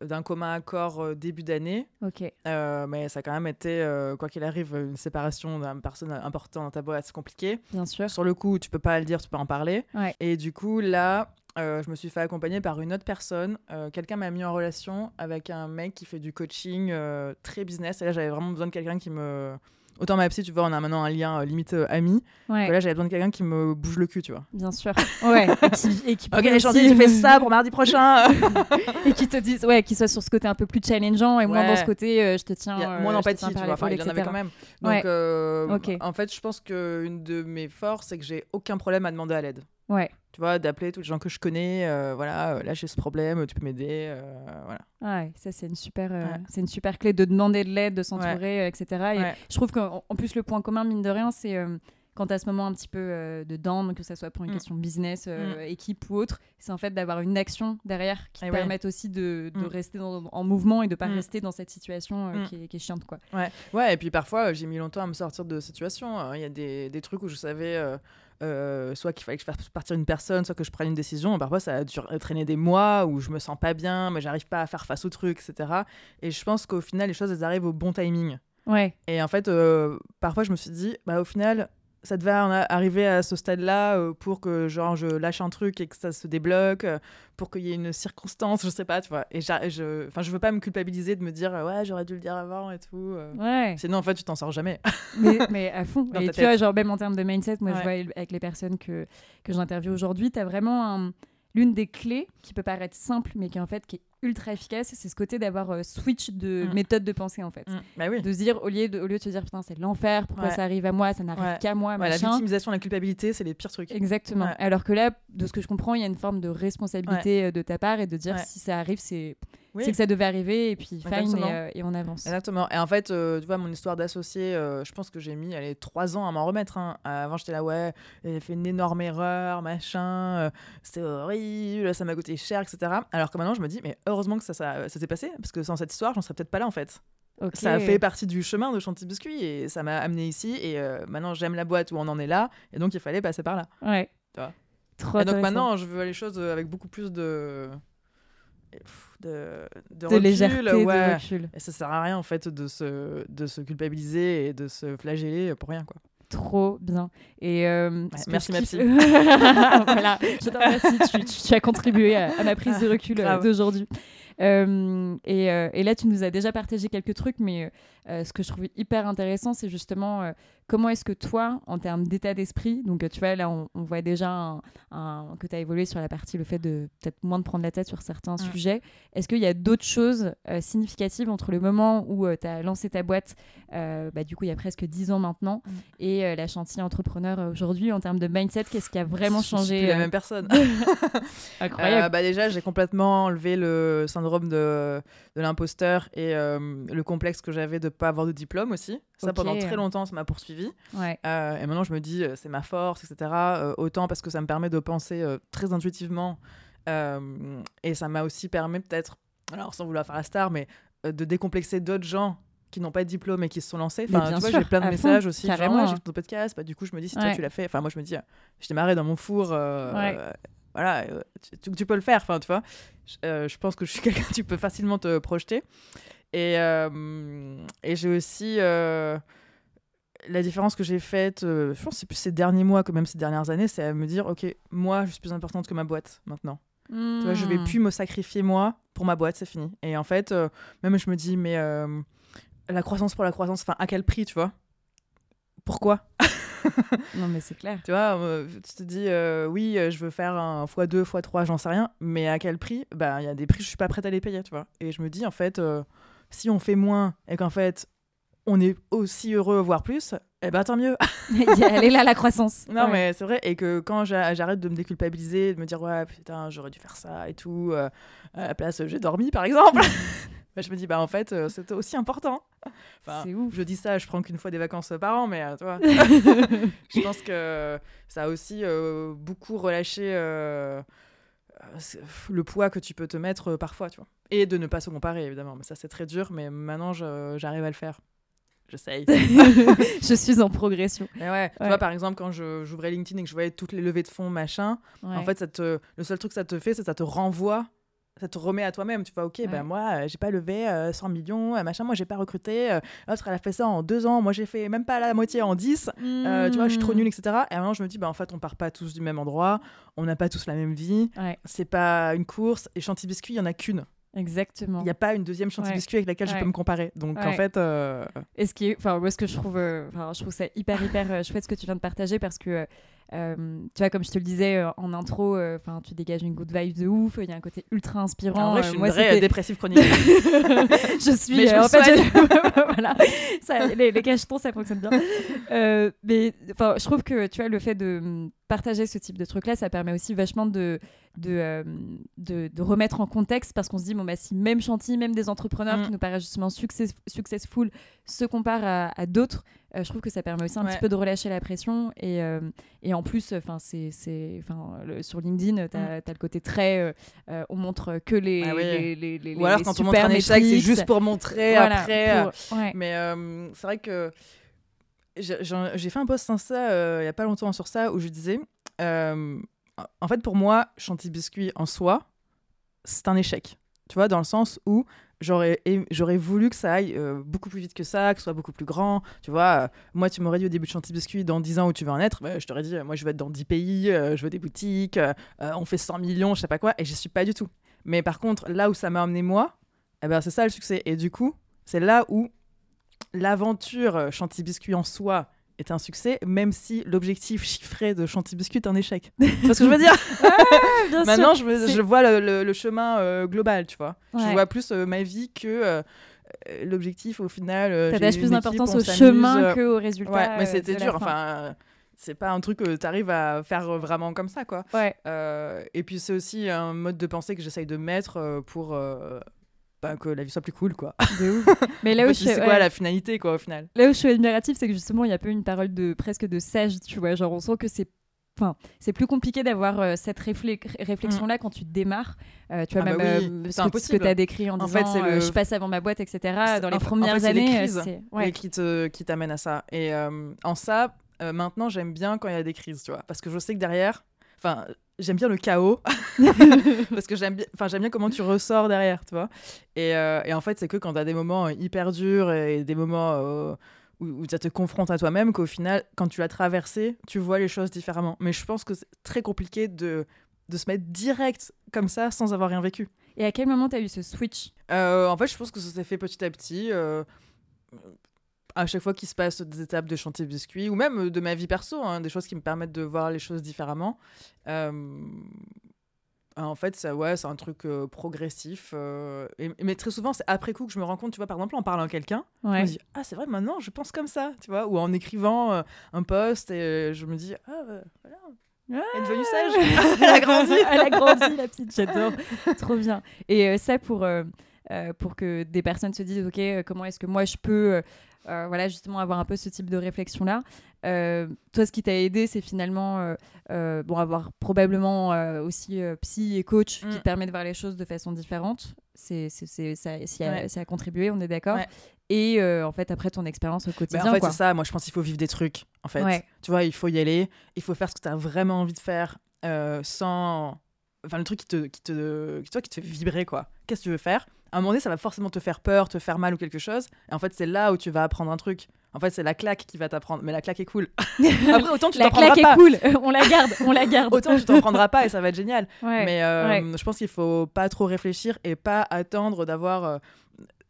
d'un commun accord euh, début d'année. Ok. Euh, mais ça a quand même été, euh, quoi qu'il arrive, une séparation d'une personne importante dans ta boîte, c'est compliqué. Bien sûr. Sur le coup, tu peux pas le dire, tu peux en parler. Ouais. Et du coup, là, euh, je me suis fait accompagner par une autre personne. Euh, quelqu'un m'a mis en relation avec un mec qui fait du coaching euh, très business. Et là, j'avais vraiment besoin de quelqu'un qui me. Autant ma psy, tu vois, on a maintenant un lien euh, limite euh, ami. Ouais. Là, j'avais besoin de quelqu'un qui me bouge le cul, tu vois. Bien sûr. Ouais. et qui, et qui Ok, tu fais ça pour mardi prochain. et qui te disent, ouais, qui soit sur ce côté un peu plus challengeant et moins Ouais. dans ce côté, euh, je te tiens. Il y a euh, moins d'empathie, tu vois. Enfin, il y en avait quand même. Donc, Ouais. en fait, je pense qu'une de mes forces, c'est que j'ai aucun problème à demander à l'aide. Ouais. Tu vois, d'appeler tous les gens que je connais. euh, voilà, euh, là, j'ai ce problème, tu peux m'aider. euh, voilà. Ouais, ça c'est une super, euh, Ouais. c'est une super clé de demander de l'aide, de s'entourer, etc. Et Ouais. je trouve qu'en en plus le point commun mine de rien, c'est quand tu as ce moment un petit peu de down, que ça soit pour une Mm. question business, euh, équipe ou autre, c'est en fait d'avoir une action derrière qui Eh te ouais. permette aussi de, de Mm. rester dans- en mouvement et de pas Mm. rester dans cette situation Mm. qui, est, qui est chiante quoi. Ouais. ouais, et puis parfois, j'ai mis longtemps à me sortir de situations. hein. Il y a des, des trucs où je savais euh, soit qu'il fallait que je fasse partir une personne, soit que je prenne une décision. Parfois, ça a dû traîner des mois où je me sens pas bien, mais j'arrive pas à faire face au truc, etc. Et je pense qu'au final, les choses, elles arrivent au bon timing. Ouais, Et en fait, euh, parfois, je me suis dit, bah, au final, ça devait arriver à ce stade-là euh, pour que genre je lâche un truc et que ça se débloque, euh, pour qu'il y ait une circonstance, je sais pas, tu vois. Et je, enfin, je veux pas me culpabiliser de me dire euh, ouais j'aurais dû le dire avant et tout. Ouais. Sinon en fait tu t'en sors jamais. mais, mais à fond. Dans et tu vois, genre, même en termes de mindset, moi, je vois avec les personnes que, que j'interviewe aujourd'hui, tu as vraiment un- l'une des clés qui peut paraître simple, mais qui en fait qui est ultra efficace, c'est ce côté d'avoir euh, switch de Mm. méthode de pensée, en fait. bah oui. De se dire, au lieu de, au lieu de se dire, putain, c'est l'enfer, pourquoi Ouais. ça arrive à moi, ça n'arrive Ouais. qu'à moi, Ouais, la machin. victimisation, la culpabilité, c'est les pires trucs. Exactement. Alors que là, de ce que je comprends, il y a une forme de responsabilité euh, de ta part et de dire si ça arrive, c'est Oui. c'est que ça devait arriver et puis fine et, euh, et on avance. Exactement. Et en fait, euh, tu vois, mon histoire d'associé, je pense que j'ai mis allez, trois ans à m'en remettre. hein. Avant, j'étais là, ouais, j'ai fait une énorme erreur, machin, c'était horrible, ça m'a coûté cher, etc. Alors que maintenant, je me dis, mais heureusement que ça, ça, ça s'est passé, parce que sans cette histoire, j'en serais peut-être pas là, en fait. Ça a fait partie du chemin de Chanty Biscuit et ça m'a amené ici. Et euh, maintenant, j'aime la boîte où on en est là, et donc il fallait passer par là. Ouais. Tu vois. Trop et donc maintenant, je veux les choses avec beaucoup plus de. de, de, de recul, légèreté, de recul. Et ça sert à rien en fait de se, de se culpabiliser et de se flageller pour rien quoi. Trop bien. Et euh, merci, ma psy. voilà, je te remercie. Tu, tu- tu as contribué à, à ma prise de recul euh, d'aujourd'hui. Euh, et, euh, et là, tu nous as déjà partagé quelques trucs, mais euh, ce que je trouve hyper intéressant, c'est justement comment est-ce que toi, en termes d'état d'esprit, donc euh, tu vois, là, on, on voit déjà un- un- que tu as évolué sur la partie, le fait de peut-être moins de prendre la tête sur certains sujets. Est-ce qu'il y a d'autres choses euh, significatives entre le moment où tu as lancé ta boîte, euh, bah, du coup, il y a presque 10 ans maintenant, Mm. et euh, la chantier entrepreneur euh, aujourd'hui, en termes de mindset, qu'est-ce qui a vraiment Je suis changé plus la euh, même personne. Incroyable. Euh, bah déjà, j'ai complètement enlevé le syndrome de, de l'imposteur et euh, le complexe que j'avais de ne pas avoir de diplôme aussi. Ça, pendant très longtemps, ça m'a poursuivi. Ouais. Euh, et maintenant, je me dis, euh, c'est ma force, etc. Euh, autant parce que ça me permet de penser euh, très intuitivement. Et ça m'a aussi permis, peut-être, alors sans vouloir faire la star, mais de décomplexer d'autres gens qui n'ont pas de diplôme et qui se sont lancés. Enfin, tu vois, j'ai plein de à fond, messages aussi. Carrément, j'ai ton podcast. Bah, du coup, je me dis, si toi tu l'as fait. Enfin, moi, je me dis, je démarrais dans mon four. Ouais. voilà, tu, tu- tu peux le faire. Enfin, tu vois, je, euh, je pense que je suis quelqu'un, tu peux facilement te projeter. Et, euh, et j'ai aussi. euh, la différence que j'ai faite, euh, je pense que c'est plus ces derniers mois que même ces dernières années, c'est à me dire, ok, moi, je suis plus importante que ma boîte maintenant. Tu vois, je vais Hmm. plus me sacrifier moi pour ma boîte, c'est fini. Et en fait, euh, même je me dis, mais euh, la croissance pour la croissance, enfin, à quel prix, tu vois? Pourquoi? Non, mais c'est clair. Tu vois, tu te dis, oui, je veux faire un x2, x3, j'en sais rien, mais à quel prix? Bah, il y a des prix, je suis pas prête à les payer, tu vois. Et je me dis, en fait, si on fait moins et qu'en fait, on est aussi heureux, voire plus, eh ben tant mieux. Elle est là, la croissance. Non, Ouais. mais c'est vrai. Et que quand j'a- j'arrête de me déculpabiliser, de me dire, ouais, putain, j'aurais dû faire ça et tout, euh, à la place, j'ai dormi, par exemple. bah, je me dis, bah, en fait, euh, c'était aussi important. Enfin, C'est ouf. je dis ça, je prends qu'une fois des vacances par an, mais euh, tu vois, je pense que ça a aussi euh, beaucoup relâché euh, le poids que tu peux te mettre parfois, tu vois. Et de ne pas se comparer, évidemment. Mais ça, c'est très dur, mais maintenant, j'arrive à le faire. J'essaye. je suis en progression. Mais ouais, tu vois, par exemple, quand j'ouvrais LinkedIn et que je voyais toutes les levées de fonds, machin, Ouais. en fait, ça te, le seul truc que ça te fait, c'est que ça te renvoie, ça te remet à toi-même. Tu vois, ok, Ouais. ben moi, euh, j'ai pas levé euh, 100 millions, euh, machin, moi, j'ai pas recruté. euh, L'autre, elle a fait ça en deux ans, moi, j'ai fait même pas la moitié en 10. euh, tu vois, je suis trop Hmm. nulle, etc. Et maintenant, je me dis, bah, en fait, on part pas tous du même endroit, on n'a pas tous la même vie, Ouais, c'est pas une course. Et Chanty Biscuit, il y en a qu'une. Exactement. Il n'y a pas une deuxième Chanty Ouais. Biscuit avec laquelle je peux me comparer. Donc, en fait, euh, Et ce qui est, enfin, moi, ce que je trouve, euh, je trouve ça hyper, hyper euh, chouette ce que tu viens de partager parce que, euh, tu vois, comme je te le disais euh, en intro, euh, tu dégages une good vibe de ouf. Il y a un côté ultra inspirant. en vrai, je suis une moi, vraie dépressive chronique. je suis. Mais je me en fait, je- voilà, ça, les, les cachetons, ça fonctionne bien. Mais je trouve que tu vois le fait de hum, partager ce type de truc-là, ça permet aussi vachement de de, euh, de, de remettre en contexte parce qu'on se dit bon bah si même Chanty, même des entrepreneurs Mm. qui nous paraissent justement success, successful se comparent à, à d'autres, je trouve que ça permet aussi un Ouais. petit peu de relâcher la pression et euh, et en plus, enfin c'est sur LinkedIn, t'as as le côté très euh, euh, on montre que les Mm. Ah oui. les, les, les- Ou alors, quand on montre un échec, c'est juste pour montrer Voilà, après. euh, pour- ouais. Mais euh, c'est vrai que j'ai fait un post Insta euh, il y a pas longtemps sur ça où je disais euh, en fait, pour moi, Chanty Biscuit en soi, c'est un échec. Tu vois, dans le sens où j'aurais voulu que ça aille euh, beaucoup plus vite que ça, que ce soit beaucoup plus grand. Tu vois, euh, moi, tu m'aurais dit au début de Chanty Biscuit, dans 10 ans où tu veux en être, bah, je t'aurais dit, moi, je veux être dans 10 pays, je veux des boutiques, on fait 100 millions, je sais pas quoi, et j'y suis pas du tout. Mais par contre, là où ça m'a emmené moi, eh ben, c'est ça le succès. Et du coup, c'est là où l'aventure Chanty Biscuit en soi est un succès, même si l'objectif chiffré de Chanty Biscuit est un échec. Parce que je veux dire? Maintenant, je, je, vois le, le, chemin euh, global, tu vois. Je vois plus euh, ma vie que euh, l'objectif au final. T'attaches plus d'importance au chemin qu'au résultat. Ouais, mais c'était dur. Enfin, c'est pas un truc que tu arrives à faire vraiment comme ça, quoi. Ouais. et puis, c'est aussi un mode de pensée que j'essaye de mettre pour que la vie soit plus cool quoi. Mais là où je c'est quoi la finalité quoi au final? Là où je suis admirative c'est que justement il y a peu une parole de presque de sage tu vois genre on sent que c'est Enfin, c'est plus compliqué d'avoir euh, cette réflexion là mm. quand tu démarres euh, tu vois ah même bah ce, que, tu as décrit en, disant fait, euh, je passe avant ma boîte etc dans les premières années c'est ouais. qui te qui t'amènent à ça et en ça maintenant j'aime bien quand il y a des crises tu vois parce que je sais que derrière enfin j'aime bien le chaos. Parce que j'aime bien enfin j'aime bien comment tu ressors derrière tu vois. Et, euh, et en fait c'est que quand tu as des moments hyper durs et des moments euh, où, où tu te confrontes à toi-même qu'au final quand tu l'as traversé tu vois les choses différemment. Mais je pense que c'est très compliqué de de se mettre direct comme ça sans avoir rien vécu. Et à quel moment tu as eu ce switch? Euh, en fait je pense que ça s'est fait petit à petit à chaque fois qu'il se passe des étapes de chantier biscuit ou même euh, de ma vie perso, hein, des choses qui me permettent de voir les choses différemment. Euh, en fait, ça, ouais, c'est un truc euh, progressif. mais très souvent, c'est après coup que je me rends compte, tu vois, par exemple, en parlant à quelqu'un, je me dis, ah, c'est vrai, maintenant, je pense comme ça, tu vois, ou en écrivant un post, et je me dis, ah, voilà. Elle est devenue sage. elle a grandi. elle a grandi, la petite. J'adore. Trop bien. Et ça, pour, pour que des personnes se disent, OK, comment est-ce que moi, je peux euh, voilà, justement, avoir un peu ce type de réflexion-là. Euh, toi, ce qui t'a aidé, c'est finalement euh, bon, avoir probablement aussi psy et coach qui mm. te permet de voir les choses de façon différente. C'est, c'est, ça, ça, a, contribué, on est d'accord. Et en fait, après ton expérience au quotidien. en fait, c'est ça. Moi, je pense qu'il faut vivre des trucs. En fait, tu vois, il faut y aller. Il faut faire ce que tu as vraiment envie de faire sans. Enfin, le truc qui te, qui te, qui te fait vibrer, quoi. Qu'est-ce que tu veux faire? À un moment donné, ça va forcément te faire peur, te faire mal ou quelque chose. Et en fait, c'est là où tu vas apprendre un truc. En fait, c'est la claque qui va t'apprendre. Mais la claque est cool. Après, autant tu t'en prendras pas. La claque est cool. on la garde, on la garde. autant tu t'en prendras pas et ça va être génial. mais euh, je pense qu'il faut pas trop réfléchir et pas attendre d'avoir euh,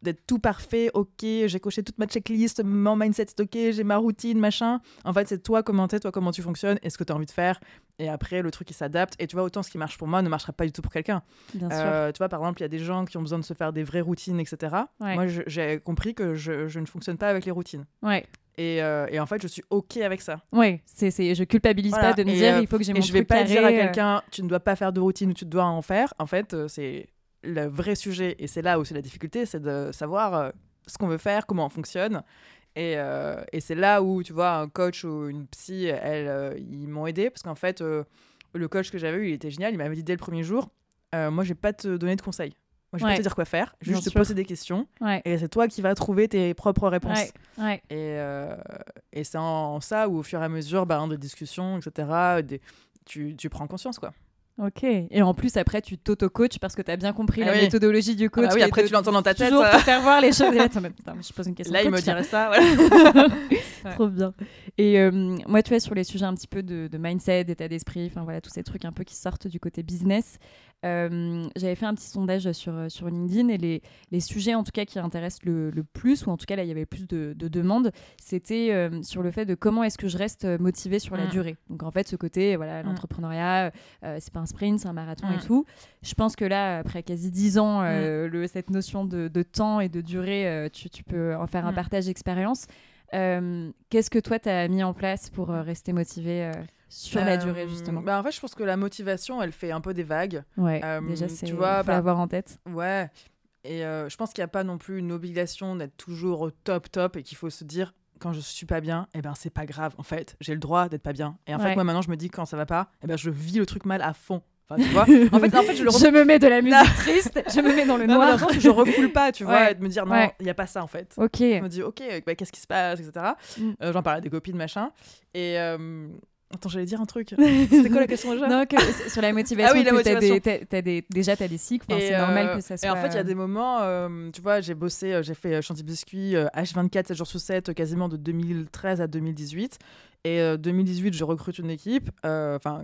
d'être tout parfait, ok, j'ai coché toute ma checklist, mon mindset c'est ok, j'ai ma routine, machin. En fait, c'est toi comment t'es, toi comment tu fonctionnes, et ce que tu as envie de faire. Et après, le truc il s'adapte. Et tu vois, autant ce qui marche pour moi ne marchera pas du tout pour quelqu'un. Euh, tu vois, par exemple, il y a des gens qui ont besoin de se faire des vraies routines, etc. Moi, j'ai compris que je, je, ne fonctionne pas avec les routines. Ouais. Et, euh, et, en fait, je suis OK avec ça. Oui, c'est, je culpabilise pas de me dire euh, il faut que j'ai mon Et je vais pas dire à quelqu'un tu ne dois pas faire de routine ou tu dois en faire. En fait, c'est le vrai sujet, et c'est là où c'est la difficulté, c'est de savoir euh, ce qu'on veut faire, comment on fonctionne. Et, euh, et c'est là où, tu vois, un coach ou une psy, elle, euh, ils m'ont aidé, parce qu'en fait, le coach que j'avais eu, il était génial, il m'avait dit dès le premier jour, moi, je vais pas te donner de conseils. Moi, je vais pas te dire quoi faire, je vais juste te poser des questions. Et c'est toi qui vas trouver tes propres réponses. Et, et c'est en, ça où, au fur et à mesure, bah, des discussions, etc., des, tu, tu prends conscience, quoi. Ok. Et en plus, après, tu t'auto-coach parce que tu as bien compris ah la méthodologie du coach. Ah oui, après, tu l'entends dans ta tête. Toujours te faire voir les choses. là, je pose une question. Là, il me dirait ça. Trop bien. Et euh, moi, tu vois, sur les sujets un petit peu de, de mindset, d'état d'esprit, enfin voilà, tous ces trucs un peu qui sortent du côté business, euh, j'avais fait un petit sondage sur, euh, sur LinkedIn et les, les sujets en tout cas qui intéressent le, le, plus, ou en tout cas là il y avait plus de, de demandes, c'était euh, sur le fait de comment est-ce que je reste motivée sur la mm. durée. Donc en fait ce côté, voilà, mm. l'entrepreneuriat, c'est pas un sprint, c'est un marathon et mm. tout. Je pense que là, après quasi 10 ans, le, cette notion de, de, temps et de durée, tu, tu peux en faire un partage d'expérience. Qu'est-ce que toi tu as mis en place pour rester motivé sur la durée euh, justement bah En fait, je pense que la motivation, elle fait un peu des vagues. Ouais, euh, déjà, c'est tu vois, bah, avoir en tête. Ouais. Et euh, je pense qu'il n'y a pas non plus une obligation d'être toujours au top top et qu'il faut se dire quand je suis pas bien, et eh ben c'est pas grave. En fait, j'ai le droit d'être pas bien. Et en fait, moi maintenant, je me dis quand ça va pas, et eh ben je vis le truc mal à fond. Enfin, tu vois en, fait, en fait, je, le je me mets de la musique triste, je me mets dans le noir. je refoule pas, tu vois, et de me dire non, il n'y a pas ça en fait. Ok. Je me dis ok, bah, qu'est-ce qui se passe, etc. Mm. J'en parle à des copines, machin. Et, Attends, j'allais dire un truc. C'était quoi la question déjà? Non, que, sur la motivation, Ah oui, la motivation. des- déjà, tu as des cycles. Enfin, c'est normal euh, que ça soit. Et en fait, il y a des moments, euh, tu vois, j'ai bossé, euh, j'ai fait Chantilly Biscuit euh, H24, 7 jours sur 7, euh, quasiment de 2013 à 2018. Et euh, 2018, je recrute une équipe, enfin,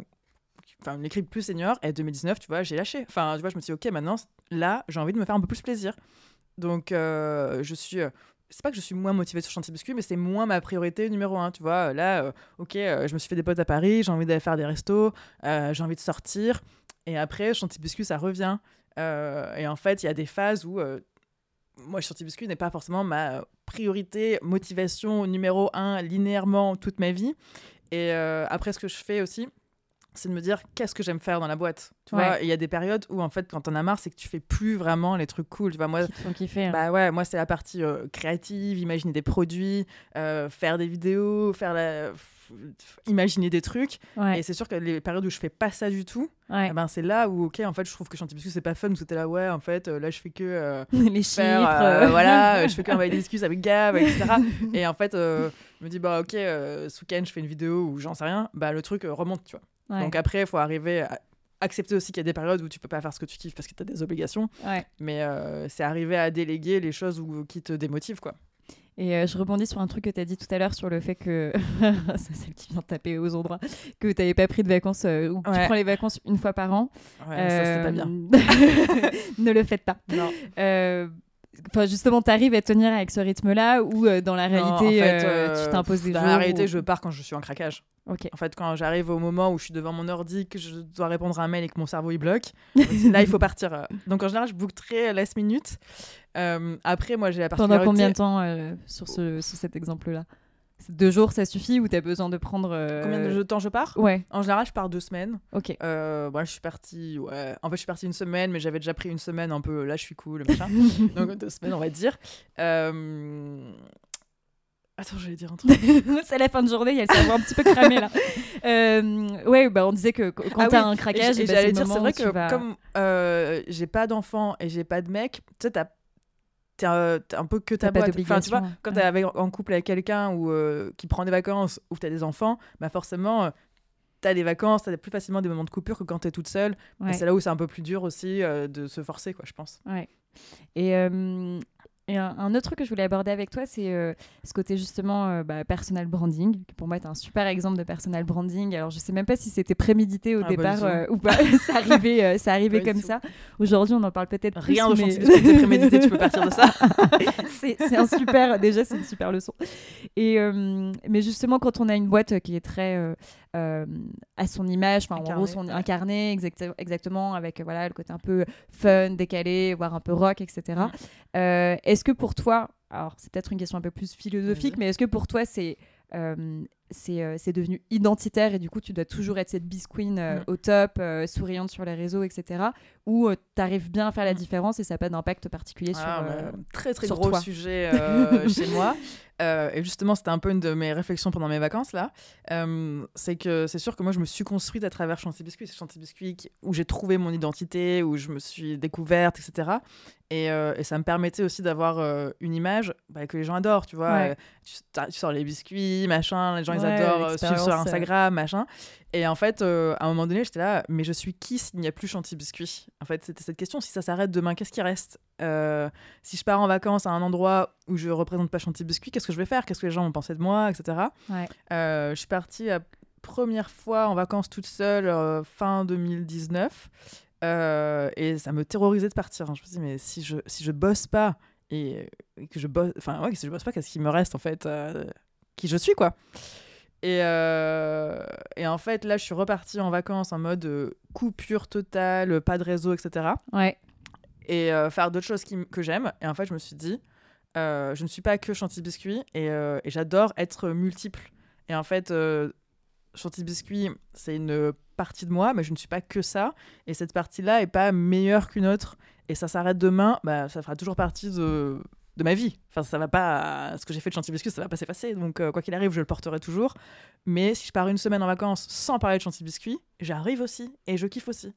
une équipe plus senior. Et 2019, tu vois, j'ai lâché. Enfin, tu vois, je me suis dit, ok, maintenant, là, j'ai envie de me faire un peu plus plaisir. Donc, je suis. Euh, c'est pas que je suis moins motivée sur Chantilly Biscuit, mais c'est moins ma priorité numéro un. Tu vois, là, euh, ok, euh, je me suis fait des potes à Paris, j'ai envie d'aller faire des restos, euh, j'ai envie de sortir. Et après, Chantilly Biscuit, ça revient. Euh, et en fait, il y a des phases où euh, moi, Chantilly Biscuit n'est pas forcément ma priorité, motivation numéro un linéairement toute ma vie. Et euh, après, ce que je fais aussi, c'est de me dire qu'est-ce que j'aime faire dans la boîte. Tu Ouais. vois, il y a des périodes où en fait, quand t'en as marre, c'est que tu fais plus vraiment les trucs cool. Tu vois, moi, qui kiffer. hein. bah ouais, moi c'est la partie euh, créative, imaginer des produits, euh, faire des vidéos, faire la... imaginer des trucs. ouais, Et c'est sûr que les périodes où je fais pas ça du tout, ouais. eh ben c'est là où ok en fait je trouve que Chantilly Biscuit c'est pas fun parce que t'es là ouais en fait euh, là je fais que les chiffres. faire euh, voilà je fais que envoyer des excuses avec Gab etc et en fait je me dis bah ok ce week-end je fais une vidéo ou j'en sais rien bah le truc remonte tu vois? Ouais, donc après il faut arriver à accepter aussi qu'il y a des périodes où tu peux pas faire ce que tu kiffes parce que t'as des obligations ouais. mais euh, c'est arriver à déléguer les choses où, qui te démotivent quoi Et euh, je rebondis sur un truc que tu as dit tout à l'heure sur le fait que. c'est celle qui vient de taper aux endroits. Que tu n'avais pas pris de vacances euh, ou que tu prends les vacances une fois par an. ouais ça c'est pas bien ne le faites pas. non Enfin, justement, tu arrives à tenir avec ce rythme-là ou euh, dans la Non, réalité, en fait, euh, euh, tu t'imposes des dans jours la réalité ou- je pars quand je suis en craquage Ok. En fait, quand j'arrive au moment où je suis devant mon ordi, que je dois répondre à un mail et que mon cerveau il bloque, là il faut partir. Donc en général, je book très last minute. Euh, après, moi j'ai la Pendant particularité. combien de temps sur, ce, sur cet exemple-là? Deux jours, ça suffit ou tu as besoin de prendre. euh, Combien de temps je pars? Ouais, En général, je pars deux semaines. ok. Euh, voilà, je suis partie. Ouais. En fait, je suis partie une semaine, mais j'avais déjà pris une semaine un peu. Là, je suis cool, machin. Donc deux semaines, on va dire. Euh... Attends, j'allais dire un truc. c'est la fin de journée, il y a le cerveau un petit peu cramé là. Euh, ouais, bah on disait que qu- quand Ah t'as oui, un Et craquage, j- et bah, j'allais dire, c'est vrai que vas- comme euh, j'ai pas d'enfant et j'ai pas de mec, tu sais, t'as t'es un, un peu que ta boîte. Enfin, tu vois, quand t'es avec, en couple avec quelqu'un ou euh, qui prend des vacances ou t'as des enfants, bah forcément, euh, t'as des vacances, t'as plus facilement des moments de coupure que quand t'es toute seule. Ouais. c'est là où c'est un peu plus dur aussi euh, de se forcer, quoi, je pense. Ouais. Et, euh, et un, un autre truc que je voulais aborder avec toi, c'est euh, ce côté justement euh, bah, personal branding, qui pour moi est un super exemple de personal branding. Alors je sais même pas si c'était prémédité au Ah, départ euh, ou pas. ça arrivait, ça arrivait comme ça. Aujourd'hui, on en parle peut-être plus. Rien de mais- biscuit prémédité, tu peux partir de ça. c'est c'est un super déjà c'est une super leçon et mais justement quand on a une boîte qui est très euh, à son image enfin en gros son ouais. incarné exact- exactement avec voilà le côté un peu fun décalé voire un peu rock etc Mm. Euh, est-ce que pour toi alors c'est peut-être une question un peu plus philosophique mais est-ce que pour toi c'est euh, c'est euh, c'est devenu identitaire et du coup tu dois toujours être cette bisqueen euh, Mm. au top, souriante sur les réseaux, etc. Ou tu arrives bien à faire la Mm. différence et ça n'a pas d'impact particulier Ah, sur... bah, très très sur gros toi? sujet chez moi. Euh, et justement, c'était un peu une de mes réflexions pendant mes vacances là. Euh, c'est que c'est sûr que moi, je me suis construite à travers Chantilly Biscuit. C'est Chantilly Biscuit où j'ai trouvé mon identité, où je me suis découverte, etc. Et, euh, et ça me permettait aussi d'avoir une image bah, que les gens adorent, tu vois. Ouais. Tu, sors les biscuits, machin, les gens ils adorent suivre sur. Instagram, machin. Et en fait, à un moment donné, j'étais là, mais je suis qui s'il n'y a plus Chantilly Biscuit En fait, c'était cette question. Si ça s'arrête demain, qu'est-ce qui reste? Euh, Si je pars en vacances à un endroit où je représente pas Chantilly Biscuit, qu'est-ce que je vais faire? Qu'est-ce que les gens vont penser de moi, etc. Ouais. Euh, je suis partie la première fois en vacances toute seule euh, fin 2019. Euh, et ça me terrorisait de partir. hein. Je me dis, mais si je, si je bosse pas et, et que je bosse, enfin, ouais, si je bosse pas, qu'est-ce qui me reste en fait Qui je suis, quoi? Et, euh, et en fait, là, je suis repartie en vacances en mode euh, coupure totale, pas de réseau, etc. Ouais. Et euh, faire d'autres choses qui que j'aime. Et en fait, je me suis dit, euh, je ne suis pas que Chantilly Biscuit et, euh, et j'adore être multiple. Et en fait, Chantilly Biscuit, c'est une partie de moi, mais je ne suis pas que ça. Et cette partie-là est pas meilleure qu'une autre. Et ça s'arrête demain, bah, ça fera toujours partie de, de ma vie. Enfin, ça va pas. Ce que j'ai fait de Chantilly Biscuit, ça va pas s'effacer. Donc, quoi qu'il arrive, je le porterai toujours. Mais si je pars une semaine en vacances sans parler de Chantilly Biscuit, j'arrive aussi et je kiffe aussi.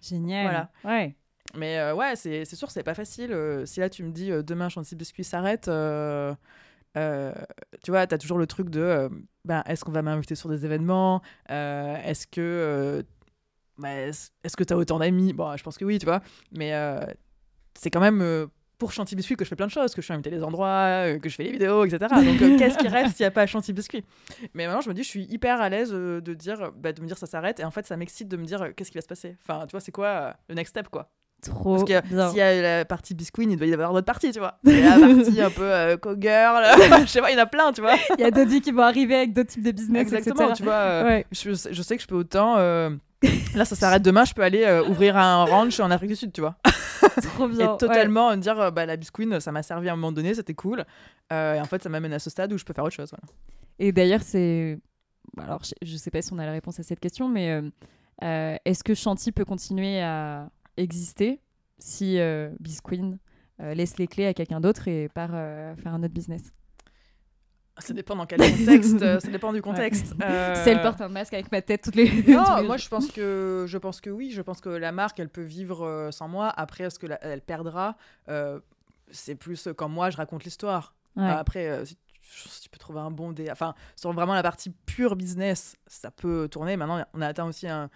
Génial. Voilà. Ouais. Mais euh, ouais, c'est sûr, c'est pas facile. Euh, si là, tu me dis euh, demain, Chantilly Biscuit s'arrête, tu vois, tu as toujours le truc de ben, est-ce qu'on va m'inviter sur des événements Est-ce que bah, est-ce que tu as autant d'amis? Bon, je pense que oui, tu vois. Mais c'est quand même pour Chanty Biscuit que je fais plein de choses, que je suis invité à des endroits, que je fais les vidéos, etc. Donc qu'est-ce qui reste s'il n'y a pas Chanty Biscuit? Mais maintenant, je me dis, je suis hyper à l'aise de dire, bah, de me dire ça s'arrête. Et en fait, ça m'excite de me dire qu'est-ce qui va se passer? Enfin, tu vois, c'est quoi le next step, quoi Trop Parce que s'il y a la partie biscuit, il doit y avoir d'autres parties, tu vois. Il y a la partie un peu euh, co-girl, je sais pas, il y en a plein, tu vois. Il y a d'autres qui vont arriver avec d'autres types de business, Exactement, etc. tu vois. euh, Ouais. je, je sais que je peux autant. euh, là, ça s'arrête demain, je peux aller euh, ouvrir un ranch en Afrique du Sud, tu vois. Trop bien. Et totalement me dire, bah, la bisqueen, ça m'a servi à un moment donné, c'était cool. Et en fait, ça m'amène à ce stade où je peux faire autre chose. voilà. Et d'ailleurs, c'est. Alors, je, sais pas si on a la réponse à cette question, mais euh, est-ce que Chanty peut continuer à exister si euh, Bisqueen euh, laisse les clés à quelqu'un d'autre et part euh, faire un autre business Ça dépend dans quel contexte, euh, ça dépend du contexte. Euh, Si elle porte un masque avec ma tête toutes les. Non, les moi je pense que je pense que oui, je pense que la marque elle peut vivre sans moi. Après, est-ce que la- elle perdra Euh, C'est plus quand moi je raconte l'histoire. Ouais. Après, euh, si tu peux trouver un bon dé, enfin sur vraiment la partie pure business, ça peut tourner. Maintenant, on a atteint aussi un,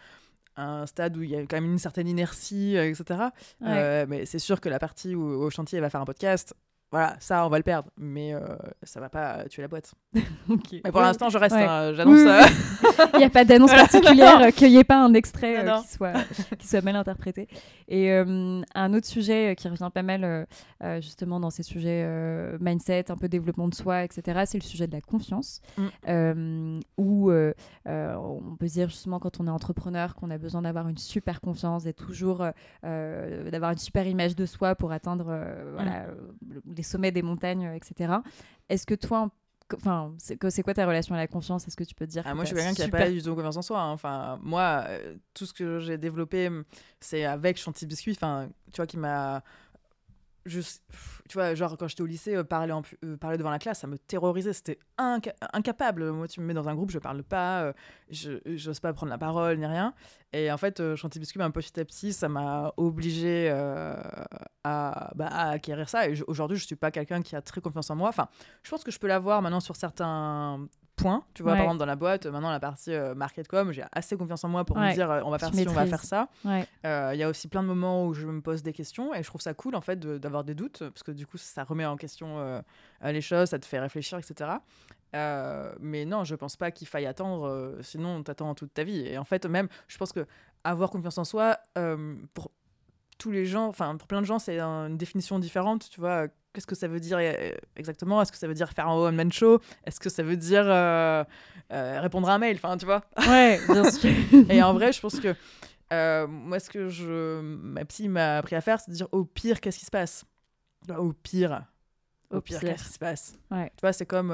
un stade où il y a quand même une certaine inertie, euh, etc. Ouais. Euh, mais c'est sûr que la partie où au chantier elle va faire un podcast. Voilà, ça, on va le perdre, mais euh, ça va pas tuer la boîte. Mais pour Oui. l'instant, je reste, Ouais. hein, j'annonce Oui, ça. Il n'y a pas d'annonce particulière, euh, qu'il n'y ait pas un extrait euh, qui, soit, qui soit mal interprété. Et euh, un autre sujet euh, qui revient pas mal euh, euh, justement dans ces sujets euh, mindset, un peu développement de soi, etc., c'est le sujet de la confiance. Mm. Euh, où euh, euh, on peut se dire justement quand on est entrepreneur qu'on a besoin d'avoir une super confiance, d'être toujours, euh, euh, d'avoir une super image de soi pour atteindre euh, voilà, euh, les sommets des montagnes, euh, etc. Est-ce que toi, Enfin, c'est quoi ta relation à la confiance Est-ce que tu peux te dire Ah, que moi, je suis quelqu'un qui n'a pas du tout confiance en soi. hein. Enfin, moi, euh, tout ce que j'ai développé, c'est avec Chanty Biscuit. Enfin, tu vois, qui m'a. Tu vois, genre quand j'étais au lycée, euh, parler, euh, parler devant la classe, ça me terrorisait. C'était inca- incapable. Moi, tu me mets dans un groupe, je parle pas, euh, je j'ose pas prendre la parole ni rien. Et en fait, euh, Chanty Biscuit, ben, petit à petit, ça m'a obligé à, bah, à acquérir ça. Et aujourd'hui, je suis pas quelqu'un qui a très confiance en moi. Enfin, je pense que je peux l'avoir maintenant sur certains points. Tu vois, Ouais. par exemple, dans la boîte, euh, maintenant, la partie euh, market.com, j'ai assez confiance en moi pour Ouais. me dire, euh, on va Tu faire ci, on va faire ça. Ouais. Euh, Il y a aussi plein de moments où je me pose des questions et je trouve ça cool, en fait, de- d'avoir des doutes, parce que du coup, ça remet en question les choses, ça te fait réfléchir, etc. Mais non, je pense pas qu'il faille attendre, sinon t'attends toute ta vie. Et en fait, même, je pense que avoir confiance en soi, pour tous les gens, enfin pour plein de gens, c'est un- une définition différente. Tu vois, qu'est-ce que ça veut dire euh, exactement? Est-ce que ça veut dire faire un one man show? Est-ce que ça veut dire euh, euh, répondre à un mail? Enfin, tu vois? Ouais, bien sûr. Et en vrai, je pense que euh, moi, ce que je, ma psy m'a appris à faire, c'est de dire au pire, qu'est-ce qui se passe? Au pire. Au, Au pire, pire. qu'est-ce qui se passe? Ouais. Tu vois, c'est comme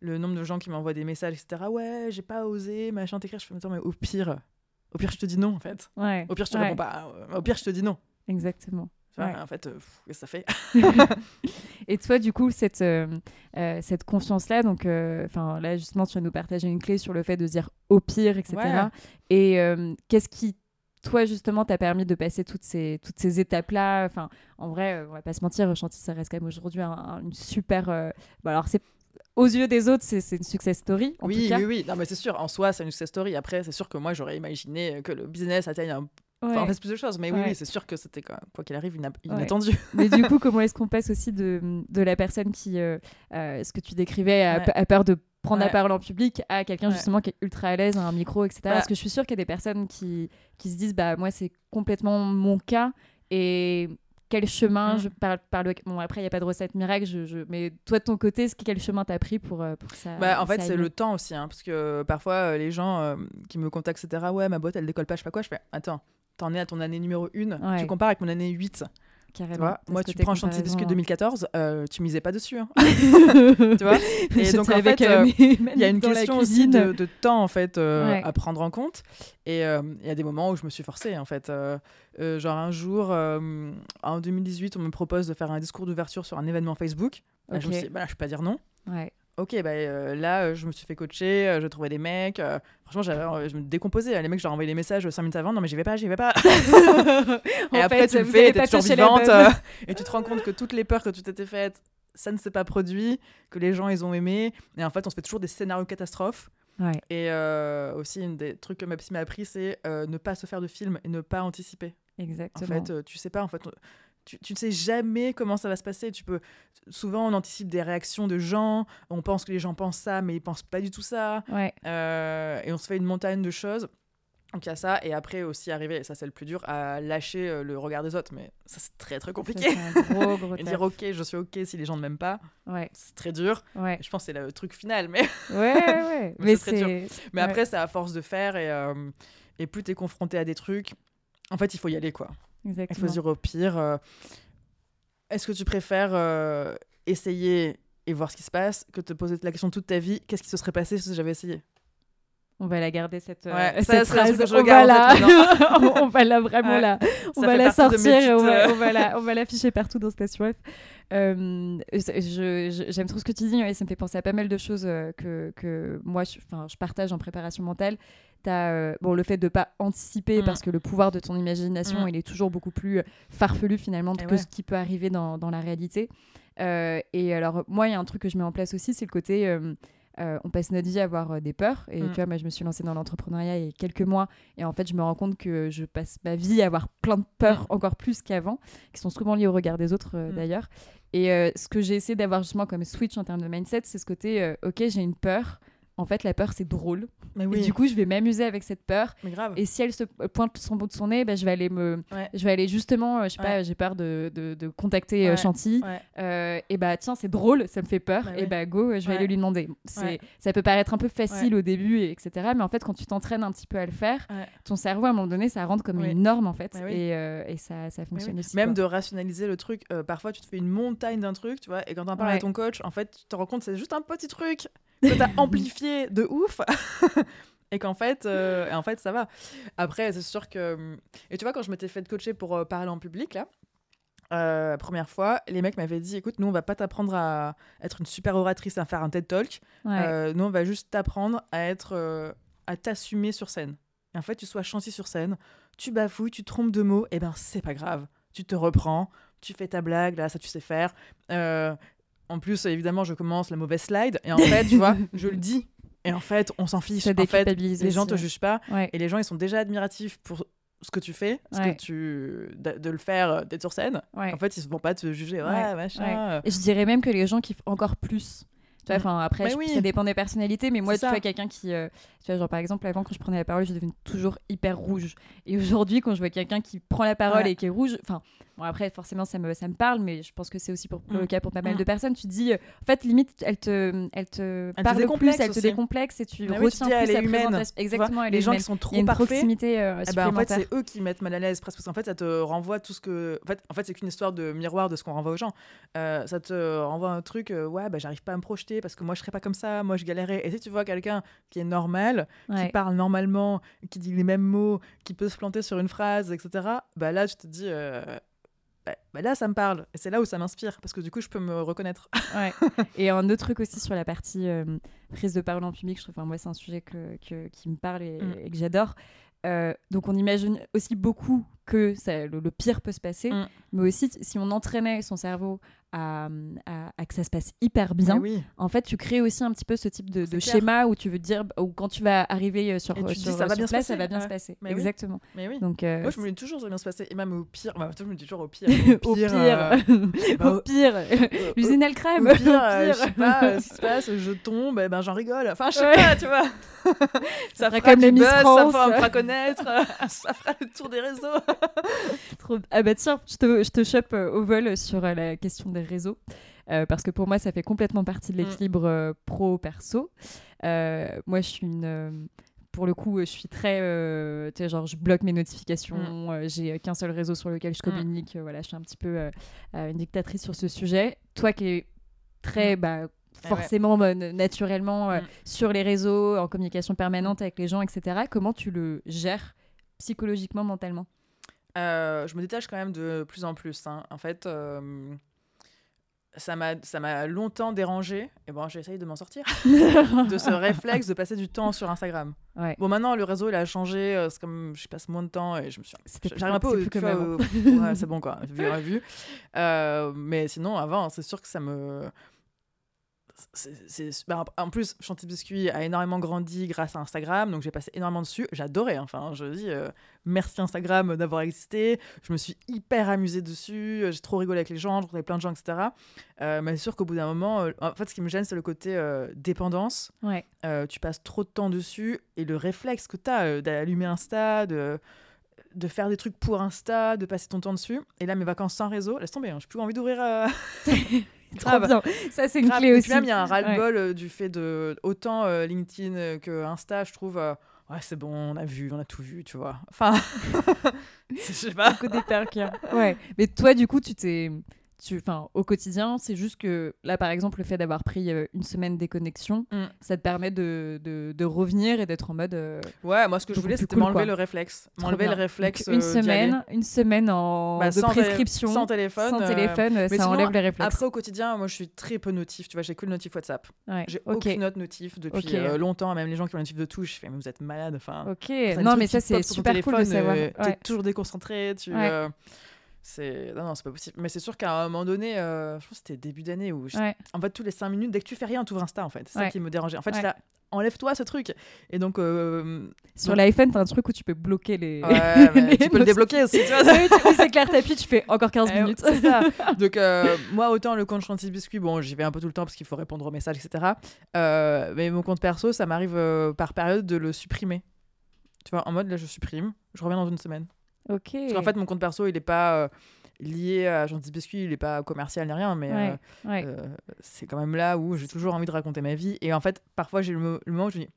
le nombre de gens qui m'envoient des messages, etc. Ouais, j'ai pas osé, machin, t'écrire. Je fais, mais au pire, au pire, je te dis non, en fait. Ouais. Au pire, je te Ouais. réponds pas. Au pire, je te dis non. Exactement. Ouais. en fait, euh, pff, ça fait? Et toi, du coup, cette, euh, euh, cette confiance-là, donc, enfin, là, justement, tu vas nous partager une clé sur le fait de dire au pire, etc. Ouais. Et qu'est-ce qui, toi, justement, t'a permis de passer toutes ces, toutes ces étapes-là? Enfin, en vrai, on va pas se mentir, Chanty, ça reste quand même aujourd'hui un- un- une super. euh, bon, alors, c'est aux yeux des autres, c'est c'est une success story, en Oui, tout cas. oui, oui. Non, mais c'est sûr, en soi, c'est une success story. Après, c'est sûr que moi, j'aurais imaginé que le business atteigne un. Ouais. Enfin, en fait, plus de choses. Mais oui, Ouais. oui, c'est sûr que c'était, quoi quoi qu'il arrive, ina- Ouais. inattendu. Mais du coup, comment est-ce qu'on passe aussi de, de la personne qui, euh, euh, ce que tu décrivais, a, peur de prendre la parole en public, à quelqu'un justement qui est ultra à l'aise, à un micro, etc. Bah. Parce que je suis sûre qu'il y a des personnes qui, qui se disent, bah moi c'est complètement mon cas et quel chemin Mm. je parle, parle bon après il y a pas de recette miracle je, je- mais toi de ton côté ce- quel chemin t'as pris pour euh, pour ça Bah, en fait, c'est le temps aussi, hein, parce que parfois, les gens euh, qui me contactent, etc., ouais, ma boîte, elle décolle pas, je sais pas quoi, je fais, attends, t'en es à ton année numéro 1, Ouais. tu compares avec mon année 8, mieux, tu carrément vois. T'as Moi, tu prends Chantilly Biscuit comparaison, 2014, euh, tu misais pas dessus, hein, tu vois. Et donc, en fait, euh, Il y a une question aussi de, de temps, en fait, euh, Ouais. à prendre en compte. Et euh, il y a des moments où je me suis forcée, en fait. Euh, genre, un jour, en 2018, on me propose de faire un discours d'ouverture sur un événement Facebook. Là, Je me suis dit, bah, je peux pas dire non. Ouais. Ok, bah, euh, là, euh, je me suis fait coacher, euh, je trouvais des mecs. euh, franchement, j'avais, je me décomposais. Les mecs, je leur envoyais les messages 5 minutes avant. Non, mais j'y vais pas, j'y vais pas. et En après, fait, tu le fais, t'es toujours vivante. euh, et tu te rends compte que toutes les peurs que tu t'étais faites, ça ne s'est pas produit, que les gens ils ont aimé. Et en fait, on se fait toujours des scénarios catastrophes. Ouais. Et euh, aussi, une des trucs que ma psy m'a appris, c'est ne pas se faire de film et ne pas anticiper. En Exactement. fait, euh, tu sais pas, en fait, tu, tu ne sais jamais comment ça va se passer. Tu peux, souvent, on anticipe des réactions de gens, on pense que les gens pensent ça, mais ils pensent pas du tout ça. ouais. Euh, et on se fait une montagne de choses. Donc il y a ça, et après aussi arriver, et ça c'est le plus dur, à lâcher euh, le regard des autres. Mais ça c'est très très compliqué. c'est un gros, gros Et dire ok, je suis ok si les gens ne m'aiment pas, Ouais, c'est très dur. ouais. Je pense que c'est le truc final, mais, Ouais, ouais. Mais Mais c'est mais après c'est à force de faire, et, euh, et plus t'es confronté à des trucs, en fait il faut y aller quoi. Il Exactement. faut se dire au pire, euh, est-ce que tu préfères euh, essayer et voir ce qui se passe que te poser la question toute ta vie, qu'est-ce qui se serait passé si j'avais essayé? On va la garder cette, euh, Ouais, ça, cette phrase. que je on, va la... on va la vraiment Ouais. la, on va la sortir et on va, euh, on va la, on va l'afficher partout dans Station F. Euh, J'aime trop ce que tu dis, ouais, ça me fait penser à pas mal de choses euh, que, que moi je, je partage en préparation mentale. As, euh, bon, le fait de pas anticiper Mm. parce que le pouvoir de ton imagination Mm. il est toujours beaucoup plus farfelu finalement Et que ouais. ce qui peut arriver dans, dans la réalité. Euh, et alors moi il y a un truc que je mets en place aussi, c'est le côté euh, on passe notre vie à avoir euh, des peurs. Et Mm. tu vois, moi, je me suis lancée dans l'entrepreneuriat il y a quelques mois. Et en fait, je me rends compte que je passe ma vie à avoir plein de peurs, Mm. encore plus qu'avant, qui sont souvent liées au regard des autres euh, Mm. d'ailleurs. Et euh, ce que j'ai essayé d'avoir justement comme switch en termes de mindset, c'est ce côté, ok, j'ai une peur. En fait, la peur, c'est drôle. Mais Et du coup, je vais m'amuser avec cette peur. mais grave. Et si elle se pointe son bout de son nez, bah, je vais aller me, Ouais. je vais aller justement, euh, je sais pas, j'ai peur de, de, de contacter euh, Ouais. Chantilly. Euh, et bah tiens, c'est drôle, ça me fait peur. Bah et oui. bah go, je vais aller lui demander. C'est, ça peut paraître un peu facile au début, et etc. Mais en fait, quand tu t'entraînes un petit peu à le faire, ton cerveau à un moment donné, ça rentre comme Oui. une norme en fait, Bah oui. et, euh, et ça, ça Oui, fonctionne oui. aussi. Même quoi. de rationaliser le truc. euh, parfois, tu te fais une montagne d'un truc, tu vois, et quand t'en parles à ton coach, en fait, tu te rends compte que c'est juste un petit truc que t'as amplifié de ouf. et qu'en fait, euh, et en fait, ça va. Après, c'est sûr que. Et tu vois, quand je m'étais fait coacher pour euh, parler en public, là, euh, première fois, les mecs m'avaient dit écoute, nous, on va pas t'apprendre à être une super oratrice, à faire un TED Talk. Ouais. Nous, on va juste t'apprendre à être. à t'assumer sur scène. Et en fait, tu sois chantier sur scène, tu bafouilles, tu trompes de mots, et ben c'est pas grave. Tu te reprends, tu fais ta blague, là, ça tu sais faire. Euh, en plus, évidemment, je commence la mauvaise slide, et en fait, tu vois, je le dis. Et en fait, on s'en fiche. En fait, les gens te jugent pas, Ouais. et les gens, ils sont déjà admiratifs pour ce que tu fais, ce Ouais. que tu de, de le faire, euh, d'être sur scène. Ouais. En fait, ils vont pas te juger, ouais, Ouais, machin. Et je dirais même que les gens kiffent encore plus. Tu vois, Mm. enfin, après, Mais je- oui. ça dépend des personnalités, mais moi, tu vois, quelqu'un qui. euh, tu vois, genre, par exemple, avant, quand je prenais la parole, je devenais toujours hyper rouge. Et aujourd'hui, quand je vois quelqu'un qui prend la parole et qui est rouge, enfin, bon, après, forcément, ça me, ça me parle, mais je pense que c'est aussi pour, Mm. le cas pour pas mal Mm. de personnes. Tu te dis, euh, en fait, limite, elle te, elle te te parle plus, décomplexe elle te décomplexe et tu Mais oui, tu retiens dis, plus sa présentation. Exactement, elle les est gens humaine. qui sont trop parfaits, proximité euh, Eh ben, en fait, c'est eux qui mettent mal à l'aise presque parce qu'en fait, ça te renvoie tout ce que. En fait, en fait c'est qu'une histoire de miroir de ce qu'on renvoie aux gens. Euh, ça te renvoie un truc, euh, ouais, bah, j'arrive pas à me projeter parce que moi, je serais pas comme ça, moi, je galérais. Et si tu vois quelqu'un qui est normal, Ouais. qui parle normalement, qui dit les mêmes mots, qui peut se planter sur une phrase, etc., bah là, tu te dis. Bah, bah là, ça me parle. Et c'est là où ça m'inspire parce que du coup, je peux me reconnaître. Ouais. Et un autre truc aussi sur la partie euh, prise de parole en public, je trouve, enfin, moi, c'est un sujet que, que- qui me parle et, Mm. et que j'adore. Euh, donc, on imagine aussi beaucoup que ça- le, le pire peut se passer, Mm. mais aussi si on entraînait son cerveau à, à- à que ça se passe hyper bien, Ah oui. en fait, tu crées aussi un petit peu ce type de, schéma où tu veux dire, ou quand tu vas arriver euh, sur, tu te dis, sur, ça va sur bien se place, ça passer. va bien Ouais. se passer. Mais oui. Exactement. Mais oui. Donc, euh, Moi, je me dis toujours, ça va bien se passer. Et même au pire, bah, je me dis toujours au pire. au pire, euh, bah, au pire, l'usine elle crème. Au pire, euh, je sais pas euh, ce qui se passe, je tombe, eh ben j'en rigole. Enfin, je sais Ouais. pas, tu vois. ça ferait fera comme du les Miss buzz, ça France. me fera connaître, ça fera le tour des réseaux. Trop- Ah bah tiens, je te, je te chope euh, au vol sur euh, la question des réseaux. Euh, parce que pour moi, ça fait complètement partie de Mm. l'équilibre euh, pro-perso. Euh, moi, je suis une... pour le coup, je suis très... tu sais, genre, je bloque mes notifications. euh, J'ai qu'un seul réseau sur lequel je Mm. communique. voilà, je suis un petit peu une dictatrice sur ce sujet. Toi qui es très... Mm. Bah, ouais. forcément, bah, naturellement, Mm. sur les réseaux, en communication permanente avec les gens, etc. Comment tu le gères psychologiquement, mentalement? Euh, je me détache quand même de plus en plus. hein. En fait, euh, ça m'a longtemps dérangé et bon j'ai essayé de m'en sortir de ce réflexe de passer du temps sur Instagram Ouais. bon maintenant le réseau il a changé euh, c'est comme je passe moins de temps et je me suis j'arrive un peu plus ouais, c'est bon quoi vu revu Euh, mais sinon avant c'est sûr que ça me c'est- bah, en plus Chanty Biscuit a énormément grandi grâce à Instagram donc j'ai passé énormément dessus j'adorais enfin je dis euh, merci Instagram d'avoir existé je me suis hyper amusée dessus euh, j'ai trop rigolé avec les gens je rencontrais plein de gens etc Euh, mais c'est sûr qu'au bout d'un moment euh, en fait ce qui me gêne c'est le côté dépendance Ouais. tu passes trop de temps dessus et le réflexe que tu as d'allumer Insta, de, de faire des trucs pour Insta, de passer ton temps dessus. Et là, mes vacances sans réseau, laisse tomber, hein, j'ai plus envie d'ouvrir. euh, Trop grave. bien. Ça, c'est une grave. clé aussi. même, il y a un ras-le-bol euh, du fait de autant euh, LinkedIn euh, que Insta, je trouve. euh, ouais, c'est bon, on a vu, on a tout vu, tu vois. Enfin, je sais pas. Beaucoup d'épercure. Ouais. Mais toi, du coup, tu t'es. Tu, au quotidien, c'est juste que là, par exemple, le fait d'avoir pris euh, une semaine déconnexion, Mm. ça te permet de, de, de revenir et d'être en mode. euh, Ouais, moi, ce que je voulais, c'était cool, m'enlever le réflexe. M'enlever le réflexe. Donc, une euh, semaine, une semaine en Bah, de sans prescription, Sans téléphone. sans téléphone, ça sinon, enlève les réflexes. Après, au quotidien, moi, je suis très peu notif. Tu vois, j'ai que le notif WhatsApp. Ouais. J'ai aucune autre notif depuis longtemps. Même les gens qui ont le notif de touche, je fais, mais vous êtes malade. Enfin, Ok. Non, mais ça, c'est super cool de savoir. T'es Ouais. toujours déconcentré. Tu, c'est non, non, c'est pas possible. Mais c'est sûr qu'à un moment donné, euh, je pense que c'était début d'année où, je- Ouais. en fait, tous les 5 minutes, dès que tu fais rien, tu ouvres Insta. En fait, c'est ça qui me dérangeait. En fait, Ouais. là, enlève-toi ce truc. Et donc, euh, Sur Donc- l'iPhone, t'as un truc où tu peux bloquer les. ouais, mais les tu peux le débloquer aussi. Tu vois, c'est clair, t'appuies, tu fais encore 15 Eh, minutes. c'est ça. Donc, euh, moi, autant le compte Chantilly Biscuit, bon, j'y vais un peu tout le temps parce qu'il faut répondre aux messages, etc. Mais mon compte perso, ça m'arrive par période de le supprimer. Tu vois, en mode là, je supprime, je reviens dans une semaine. Ok. Parce qu'en fait, mon compte perso, il n'est pas euh, lié à Chantilly Biscuit, il n'est pas commercial ni rien, mais Ouais, euh, ouais. euh, c'est quand même là où j'ai toujours envie de raconter ma vie. Et en fait, parfois, j'ai le, le moment où je me dis,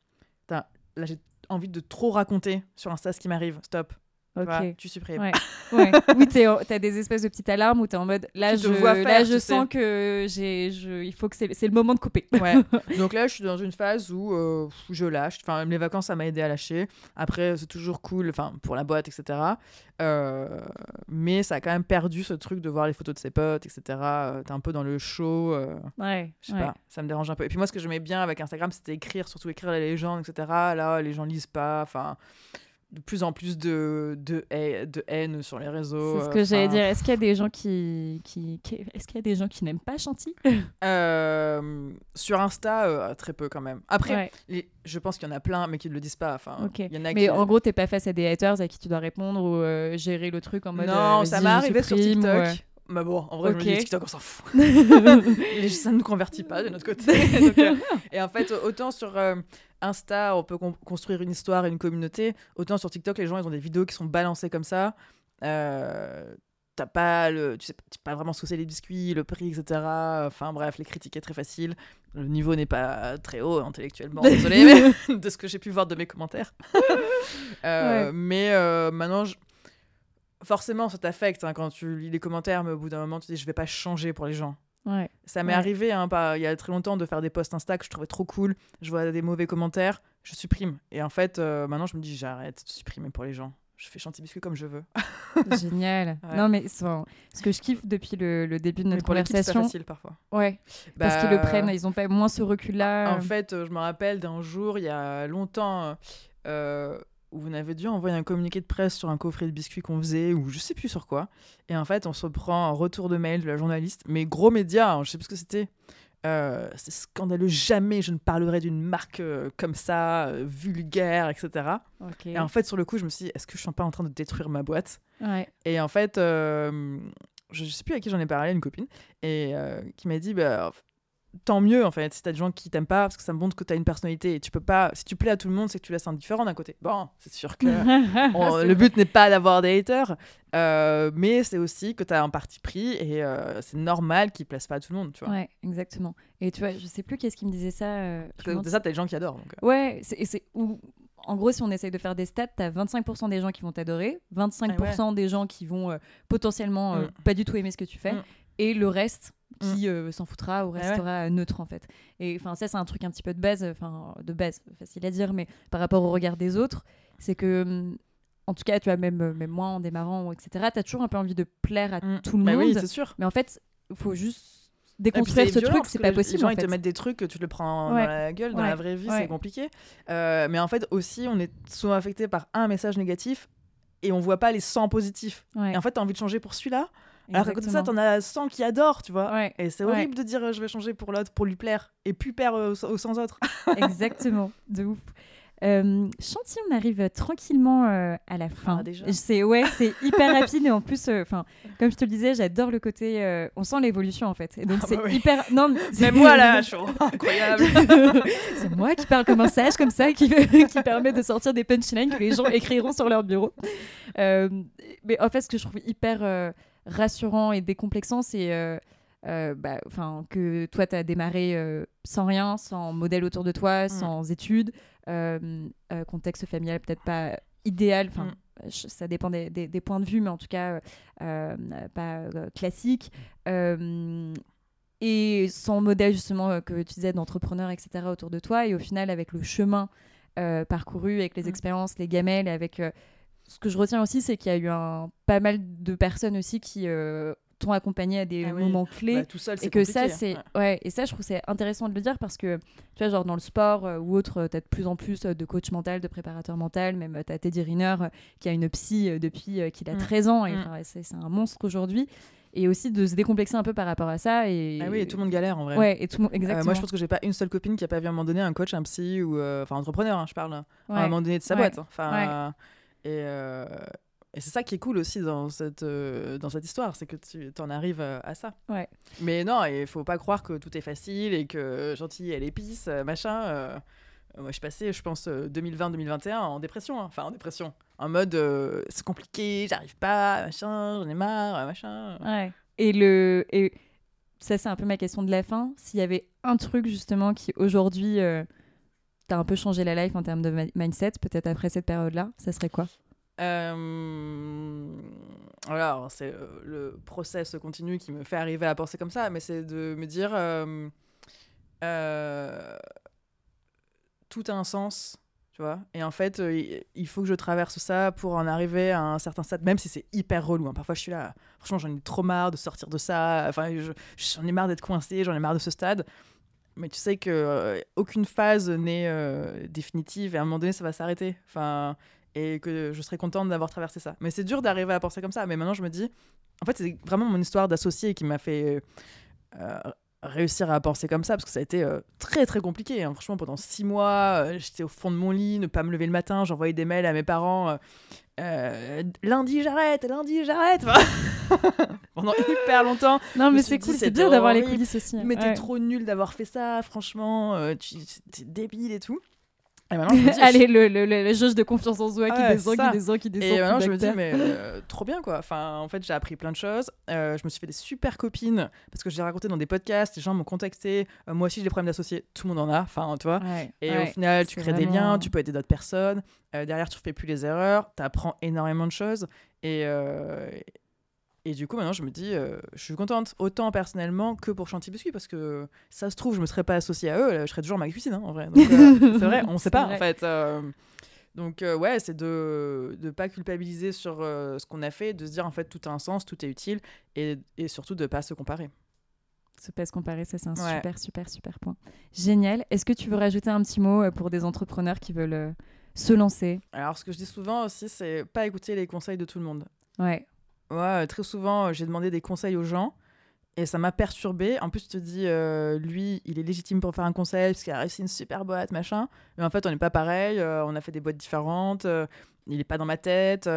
là, j'ai envie de trop raconter sur Insta ce qui m'arrive. Stop. Ok. Tu supprimes. Ouais. ouais. Oui, t'as des espèces de petites alarmes où t'es en mode là, je, vois là, faire, je sens sais. que j'ai, je, il faut que c'est, le moment de couper. Ouais. Donc là, je suis dans une phase où euh, je lâche. Enfin, même les vacances, ça m'a aidé à lâcher. Après, c'est toujours cool, enfin, pour la boîte, etc. Euh, mais ça a quand même perdu ce truc de voir les photos de ses potes, etc. Euh, T'es un peu dans le show. euh, Ouais. je sais pas, ça me dérange un peu. Et puis moi, ce que j'aimais bien avec Instagram, c'était écrire, surtout écrire les légendes, etc. Là, les gens lisent pas. Enfin, de plus en plus de, de, haine, de haine sur les réseaux. C'est ce euh, que j'allais dire. Est-ce qu'il y a des gens qui, qui, qui- est-ce qu'il y a des gens qui n'aiment pas Chanty Euh, sur Insta, euh, très peu quand même. Après, Ouais. les- je pense qu'il y en a plein, mais qui ne le disent pas. Enfin, Ok. il y en a Mais qui... en gros, t'es pas face à des haters à qui tu dois répondre ou gérer le truc en mode. non, ça m'est arrivé sur TikTok. ou, Mais bon, en vrai, je me dis, Ok. TikTok, on s'en fout. Ça ne nous convertit pas de notre côté. Donc, euh, et en fait, autant sur euh, Insta, on peut con- construire une histoire et une communauté, autant sur TikTok, les gens, ils ont des vidéos qui sont balancées comme ça. Euh, T'as pas le, tu sais pas vraiment ce que c'est les biscuits, le prix, etc. Enfin bref, les critiquer très facile. Le niveau n'est pas très haut intellectuellement, désolé, mais de ce que j'ai pu voir de mes commentaires. Euh, Ouais. Mais euh, maintenant, forcément, ça t'affecte hein, quand tu lis les commentaires, mais au bout d'un moment, tu te dis, je vais pas changer pour les gens. Ouais. Ça m'est Ouais. arrivé hein, pas, il y a très longtemps de faire des posts Insta que je trouvais trop cool. Je vois des mauvais commentaires, je supprime. Et en fait, euh, maintenant, je me dis, j'arrête de supprimer pour les gens. Je fais chantier biscuit comme je veux. Génial. Ouais. Non, mais ce que je kiffe depuis le, le début de Mais notre pour l'équipe, c'est conversation, facile parfois. ouais, parce Bah, qu'ils le prennent, ils ont pas moins ce recul-là. En fait, euh, je me rappelle d'un jour, il y a longtemps, euh, où on avait dû envoyer un communiqué de presse sur un coffret de biscuits qu'on faisait, ou je sais plus sur quoi. Et en fait, on se prend un retour de mail de la journaliste, mais gros média, hein, je sais plus ce que c'était. Euh, c'est scandaleux, jamais je ne parlerai d'une marque euh, comme ça, euh, vulgaire, etc. Et en fait, sur le coup, je me suis dit, est-ce que je suis pas en train de détruire ma boîte? Ouais. Et en fait, je, je sais plus à qui j'en ai parlé, une copine, et qui m'a dit, bah, tant mieux en fait, si t'as des gens qui t'aiment pas, parce que ça montre que t'as une personnalité. Et tu peux pas, si tu plais à tout le monde, c'est que tu laisses indifférent d'un côté. Bon, c'est sûr que on- le but n'est pas d'avoir des haters, euh, mais c'est aussi que t'as un parti pris et euh, c'est normal qu'ils plaisent pas à tout le monde, tu vois. Ouais, exactement. Et tu vois, je sais plus qu'est-ce qui me disait ça. euh, Parce que ça, t'as des gens qui adorent. Donc, euh. Ouais, c'est, et c'est où, en gros, si on essaye de faire des stats, t'as 25% des gens qui vont t'adorer, 25% des gens qui vont potentiellement Mm. pas du tout aimer ce que tu fais, Mm. et le reste qui euh, s'en foutra ou ouais. restera neutre en fait. Et enfin, ça, c'est un truc un petit peu de base, enfin, de base, facile à dire, mais par rapport au regard des autres, c'est que. hum, En tout cas, tu vois, même, euh, même moi en démarrant, etc., t'as toujours un peu envie de plaire à Mm. tout le Bah monde. oui, c'est sûr. Mais en fait, il faut juste déconstruire ce violent, truc, c'est pas possible. Les gens, en ils te mettent des trucs que tu te le prends Ouais. dans la gueule, dans Ouais. la vraie vie, c'est compliqué. Euh, mais en fait, aussi, on est souvent affecté par un message négatif et on voit pas les 100 positifs. Et en fait, t'as envie de changer pour celui-là. Alors qu'à côté de ça, t'en as 100 qui adorent, tu vois. Ouais, Et c'est Ouais. horrible de dire euh, je vais changer pour l'autre, pour lui plaire, et plus plaire aux, aux 100 autres. exactement, de ouf. Euh, Chanty, on arrive tranquillement euh, à la fin. Ah, déjà c'est ouais, c'est hyper rapide et en plus, euh, comme je te le disais, j'adore le côté. on sent l'évolution en fait. Et donc Ah c'est bah oui. hyper. Non, Même moi là, je incroyable. c'est moi qui parle comme un sage comme ça, qui, qui permet de sortir des punchlines que les gens écriront sur leur bureau. Mais en fait, ce que je trouve hyper rassurant et décomplexant, c'est euh, euh, bah, que toi, tu as démarré euh, sans rien, sans modèle autour de toi, sans études, euh, contexte familial peut-être pas idéal. Enfin, Mm. ça dépend des, des- des points de vue, mais en tout cas, pas classique. Et sans modèle justement que tu disais d'entrepreneur, etc. autour de toi. Et au final, avec le chemin parcouru, avec les Mm. expériences, les gamelles, avec ce que je retiens aussi, c'est qu'il y a eu un, pas mal de personnes aussi qui euh, t'ont accompagné à des Ah oui. moments clés. Bah, tout seul, c'est et que ça c'est Ouais. ouais et ça je trouve c'est intéressant de le dire parce que tu vois genre dans le sport euh, ou autre tu as de plus en plus euh, de coach mental de préparateur mental même tu as Teddy Riner euh, qui a une psy depuis qu'il a Mm. 13 ans et Mm. c'est un monstre aujourd'hui et aussi de se décomplexer un peu par rapport à ça et Ah oui, et tout le monde galère en vrai. ouais et tout Euh, exactement moi, je pense que j'ai pas une seule copine qui a pas vu à un moment donné un coach, un psy ou euh, enfin entrepreneur, hein, je parle, à un moment donné de sa Ouais. boîte. hein. Enfin, et, euh, et c'est ça qui est cool aussi dans cette euh, dans cette histoire, c'est que tu en arrives euh, à ça. Ouais. Mais non, il faut pas croire que tout est facile et que gentil elle épice, machin. euh, moi, je suis passée, je pense, euh, 2020-2021 en dépression. hein. Enfin, en dépression. En mode, c'est compliqué, j'arrive pas, machin, j'en ai marre, machin. Ouais. Et le et ça c'est un peu ma question de la fin. S'il y avait un truc justement qui aujourd'hui euh, t'a un peu changé la life en termes de mi- mindset, peut-être après cette période-là, ça serait quoi? Euh, alors, c'est euh, le process continu qui me fait arriver à penser comme ça, mais c'est de me dire euh, euh, tout a un sens, tu vois? Et en fait, il- faut que je traverse ça pour en arriver à un certain stade, même si c'est hyper relou. hein. Parfois, je suis là, franchement, j'en ai trop marre de sortir de ça. Enfin, je- j'en ai marre d'être coincé, j'en ai marre de ce stade. Mais tu sais que euh, aucune phase n'est euh, définitive et à un moment donné, ça va s'arrêter. Enfin, et que je serais contente d'avoir traversé ça. Mais c'est dur d'arriver à penser comme ça. Mais maintenant, je me dis, en fait, c'est vraiment mon histoire d'associé qui m'a fait euh, réussir à penser comme ça, parce que ça a été euh, très très compliqué. hein. Franchement, pendant six mois, euh, j'étais au fond de mon lit, ne pas me lever le matin, j'envoyais des mails à mes parents. euh, lundi j'arrête, lundi j'arrête. pendant hyper longtemps. Non, mais c'est cool, c'est bien d'avoir les coulisses aussi. Mais t'es trop nul d'avoir fait ça, franchement, tu t'es débile et tout. Et maintenant, je me dis, Allez, le, le, le, le jauge de confiance en soi qui Ouais, descend, qui descend, qui descend. Et maintenant, je me dis, mais euh, trop bien quoi. Enfin, en fait, j'ai appris plein de choses. Euh, je me suis fait des super copines parce que j'ai raconté dans des podcasts, les gens m'ont contacté. Euh, moi aussi, j'ai des problèmes d'associés. Tout le monde en a. Enfin, tu vois. Ouais, Et ouais. au final, tu crées des liens, tu peux aider d'autres personnes. Derrière, tu refais plus les erreurs. Tu apprends énormément de choses. Et, et du coup, maintenant, je me dis, euh, je suis contente, autant personnellement que pour Chanty Biscuit, parce que ça se trouve, je me serais pas associée à eux, je serais toujours ma cuisine, hein, en vrai. Euh, c'est vrai, on C'est sait pas, vrai. en fait. euh, donc, ouais, c'est de ne pas culpabiliser sur ce qu'on a fait, de se dire, en fait, tout a un sens, tout est utile, et, et surtout de pas se comparer. Se pas se comparer, ça c'est un Ouais. super, super, super point. Génial. Est-ce que tu veux rajouter un petit mot pour des entrepreneurs qui veulent se lancer? Alors, ce que je dis souvent aussi, c'est pas écouter les conseils de tout le monde. Ouais. Moi, euh, très souvent, euh, j'ai demandé des conseils aux gens et ça m'a perturbé. En plus, tu te dis, euh, lui, il est légitime pour faire un conseil parce qu'il a réussi une super boîte, machin. Mais en fait, on n'est pas pareil. euh, on a fait des boîtes différentes. euh, il n'est pas dans ma tête.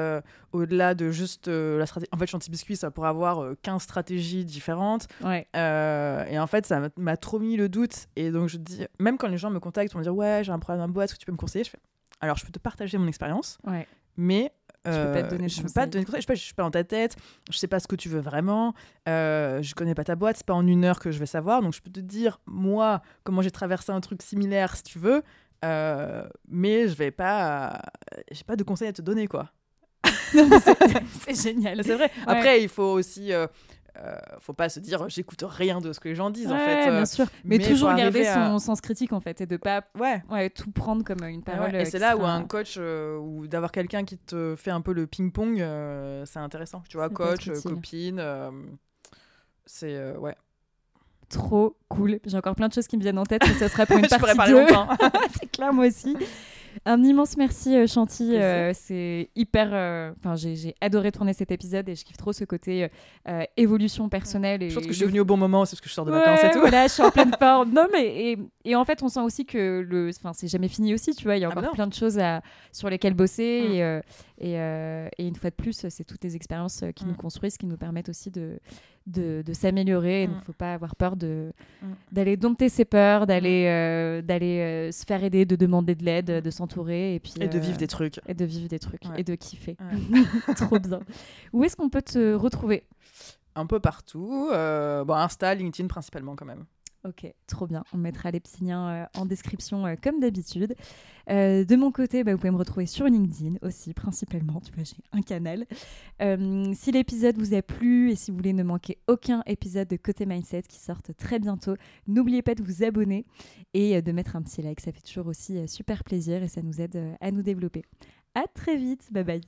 Au-delà de juste la stratégie. En fait, Chanty Biscuit, ça pourrait avoir euh, 15 stratégies différentes. Ouais. Et en fait, ça m'a- trop mis le doute. Et donc, je dis, même quand les gens me contactent pour me dire, ouais, j'ai un problème dans ma boîte, est-ce que tu peux me conseiller? Je fais, alors, je peux te partager mon expérience, Ouais. mais Je peux pas te euh, donner de peux conseils. pas te donner de conseils. Je je suis pas dans ta tête. Je sais pas ce que tu veux vraiment. Euh, je connais pas ta boîte. C'est pas en une heure que je vais savoir. Donc je peux te dire moi comment j'ai traversé un truc similaire si tu veux. Euh, mais je vais pas. J'ai pas de conseils à te donner quoi. C'est- génial. C'est vrai. Ouais. Après il faut aussi. Euh, euh, faut pas se dire j'écoute rien de ce que les gens disent en fait. Euh, bien sûr. Mais, mais toujours garder à- son sens critique en fait et de pas ouais. ouais, tout prendre comme une Ouais, parole. ouais. euh, Et c'est là où un coach euh, ou d'avoir quelqu'un qui te fait un peu le ping-pong, euh, c'est intéressant. Tu vois, coach, euh, copine, euh, c'est euh, ouais. Trop cool. J'ai encore plein de choses qui me viennent en tête, mais ça sera pour une partie parler 2. longtemps. c'est clair, moi aussi. Un immense merci, euh, Chanty. Euh, c'est hyper. euh, Enfin, j'ai j'ai adoré tourner cet épisode et je kiffe trop ce côté euh, évolution personnelle. Et Je pense que je suis venue au bon moment, c'est parce que je sors de Ouais, vacances et tout. Voilà, je suis en pleine forme. Non, mais et, et en fait, on sent aussi que le, enfin, c'est jamais fini aussi, tu vois. Il y a Ah bah encore plein de choses à, sur lesquelles bosser Mm. et, et, et une fois de plus, c'est toutes les expériences qui Mm. nous construisent, qui nous permettent aussi de de, de s'améliorer. Mm. Donc, faut pas avoir peur de Mm. d'aller dompter ses peurs, d'aller euh, d'aller euh, se faire aider, de demander de l'aide, de s'entourer et puis Et de euh, vivre des trucs. et de vivre des trucs Ouais. et de kiffer. Ouais. Trop bien. Où est-ce qu'on peut te retrouver? Un peu partout. euh, bon, Insta, LinkedIn principalement quand même. Ok, trop bien. On mettra les petits liens euh, en description euh, comme d'habitude. Euh, de mon côté, bah, vous pouvez me retrouver sur LinkedIn aussi, principalement. Tu vois, j'ai un canal. Si l'épisode vous a plu et si vous voulez ne manquer aucun épisode de Côté Mindset qui sortent très bientôt, n'oubliez pas de vous abonner et de mettre un petit like. Ça fait toujours aussi super plaisir et ça nous aide à nous développer. À très vite. Bye bye.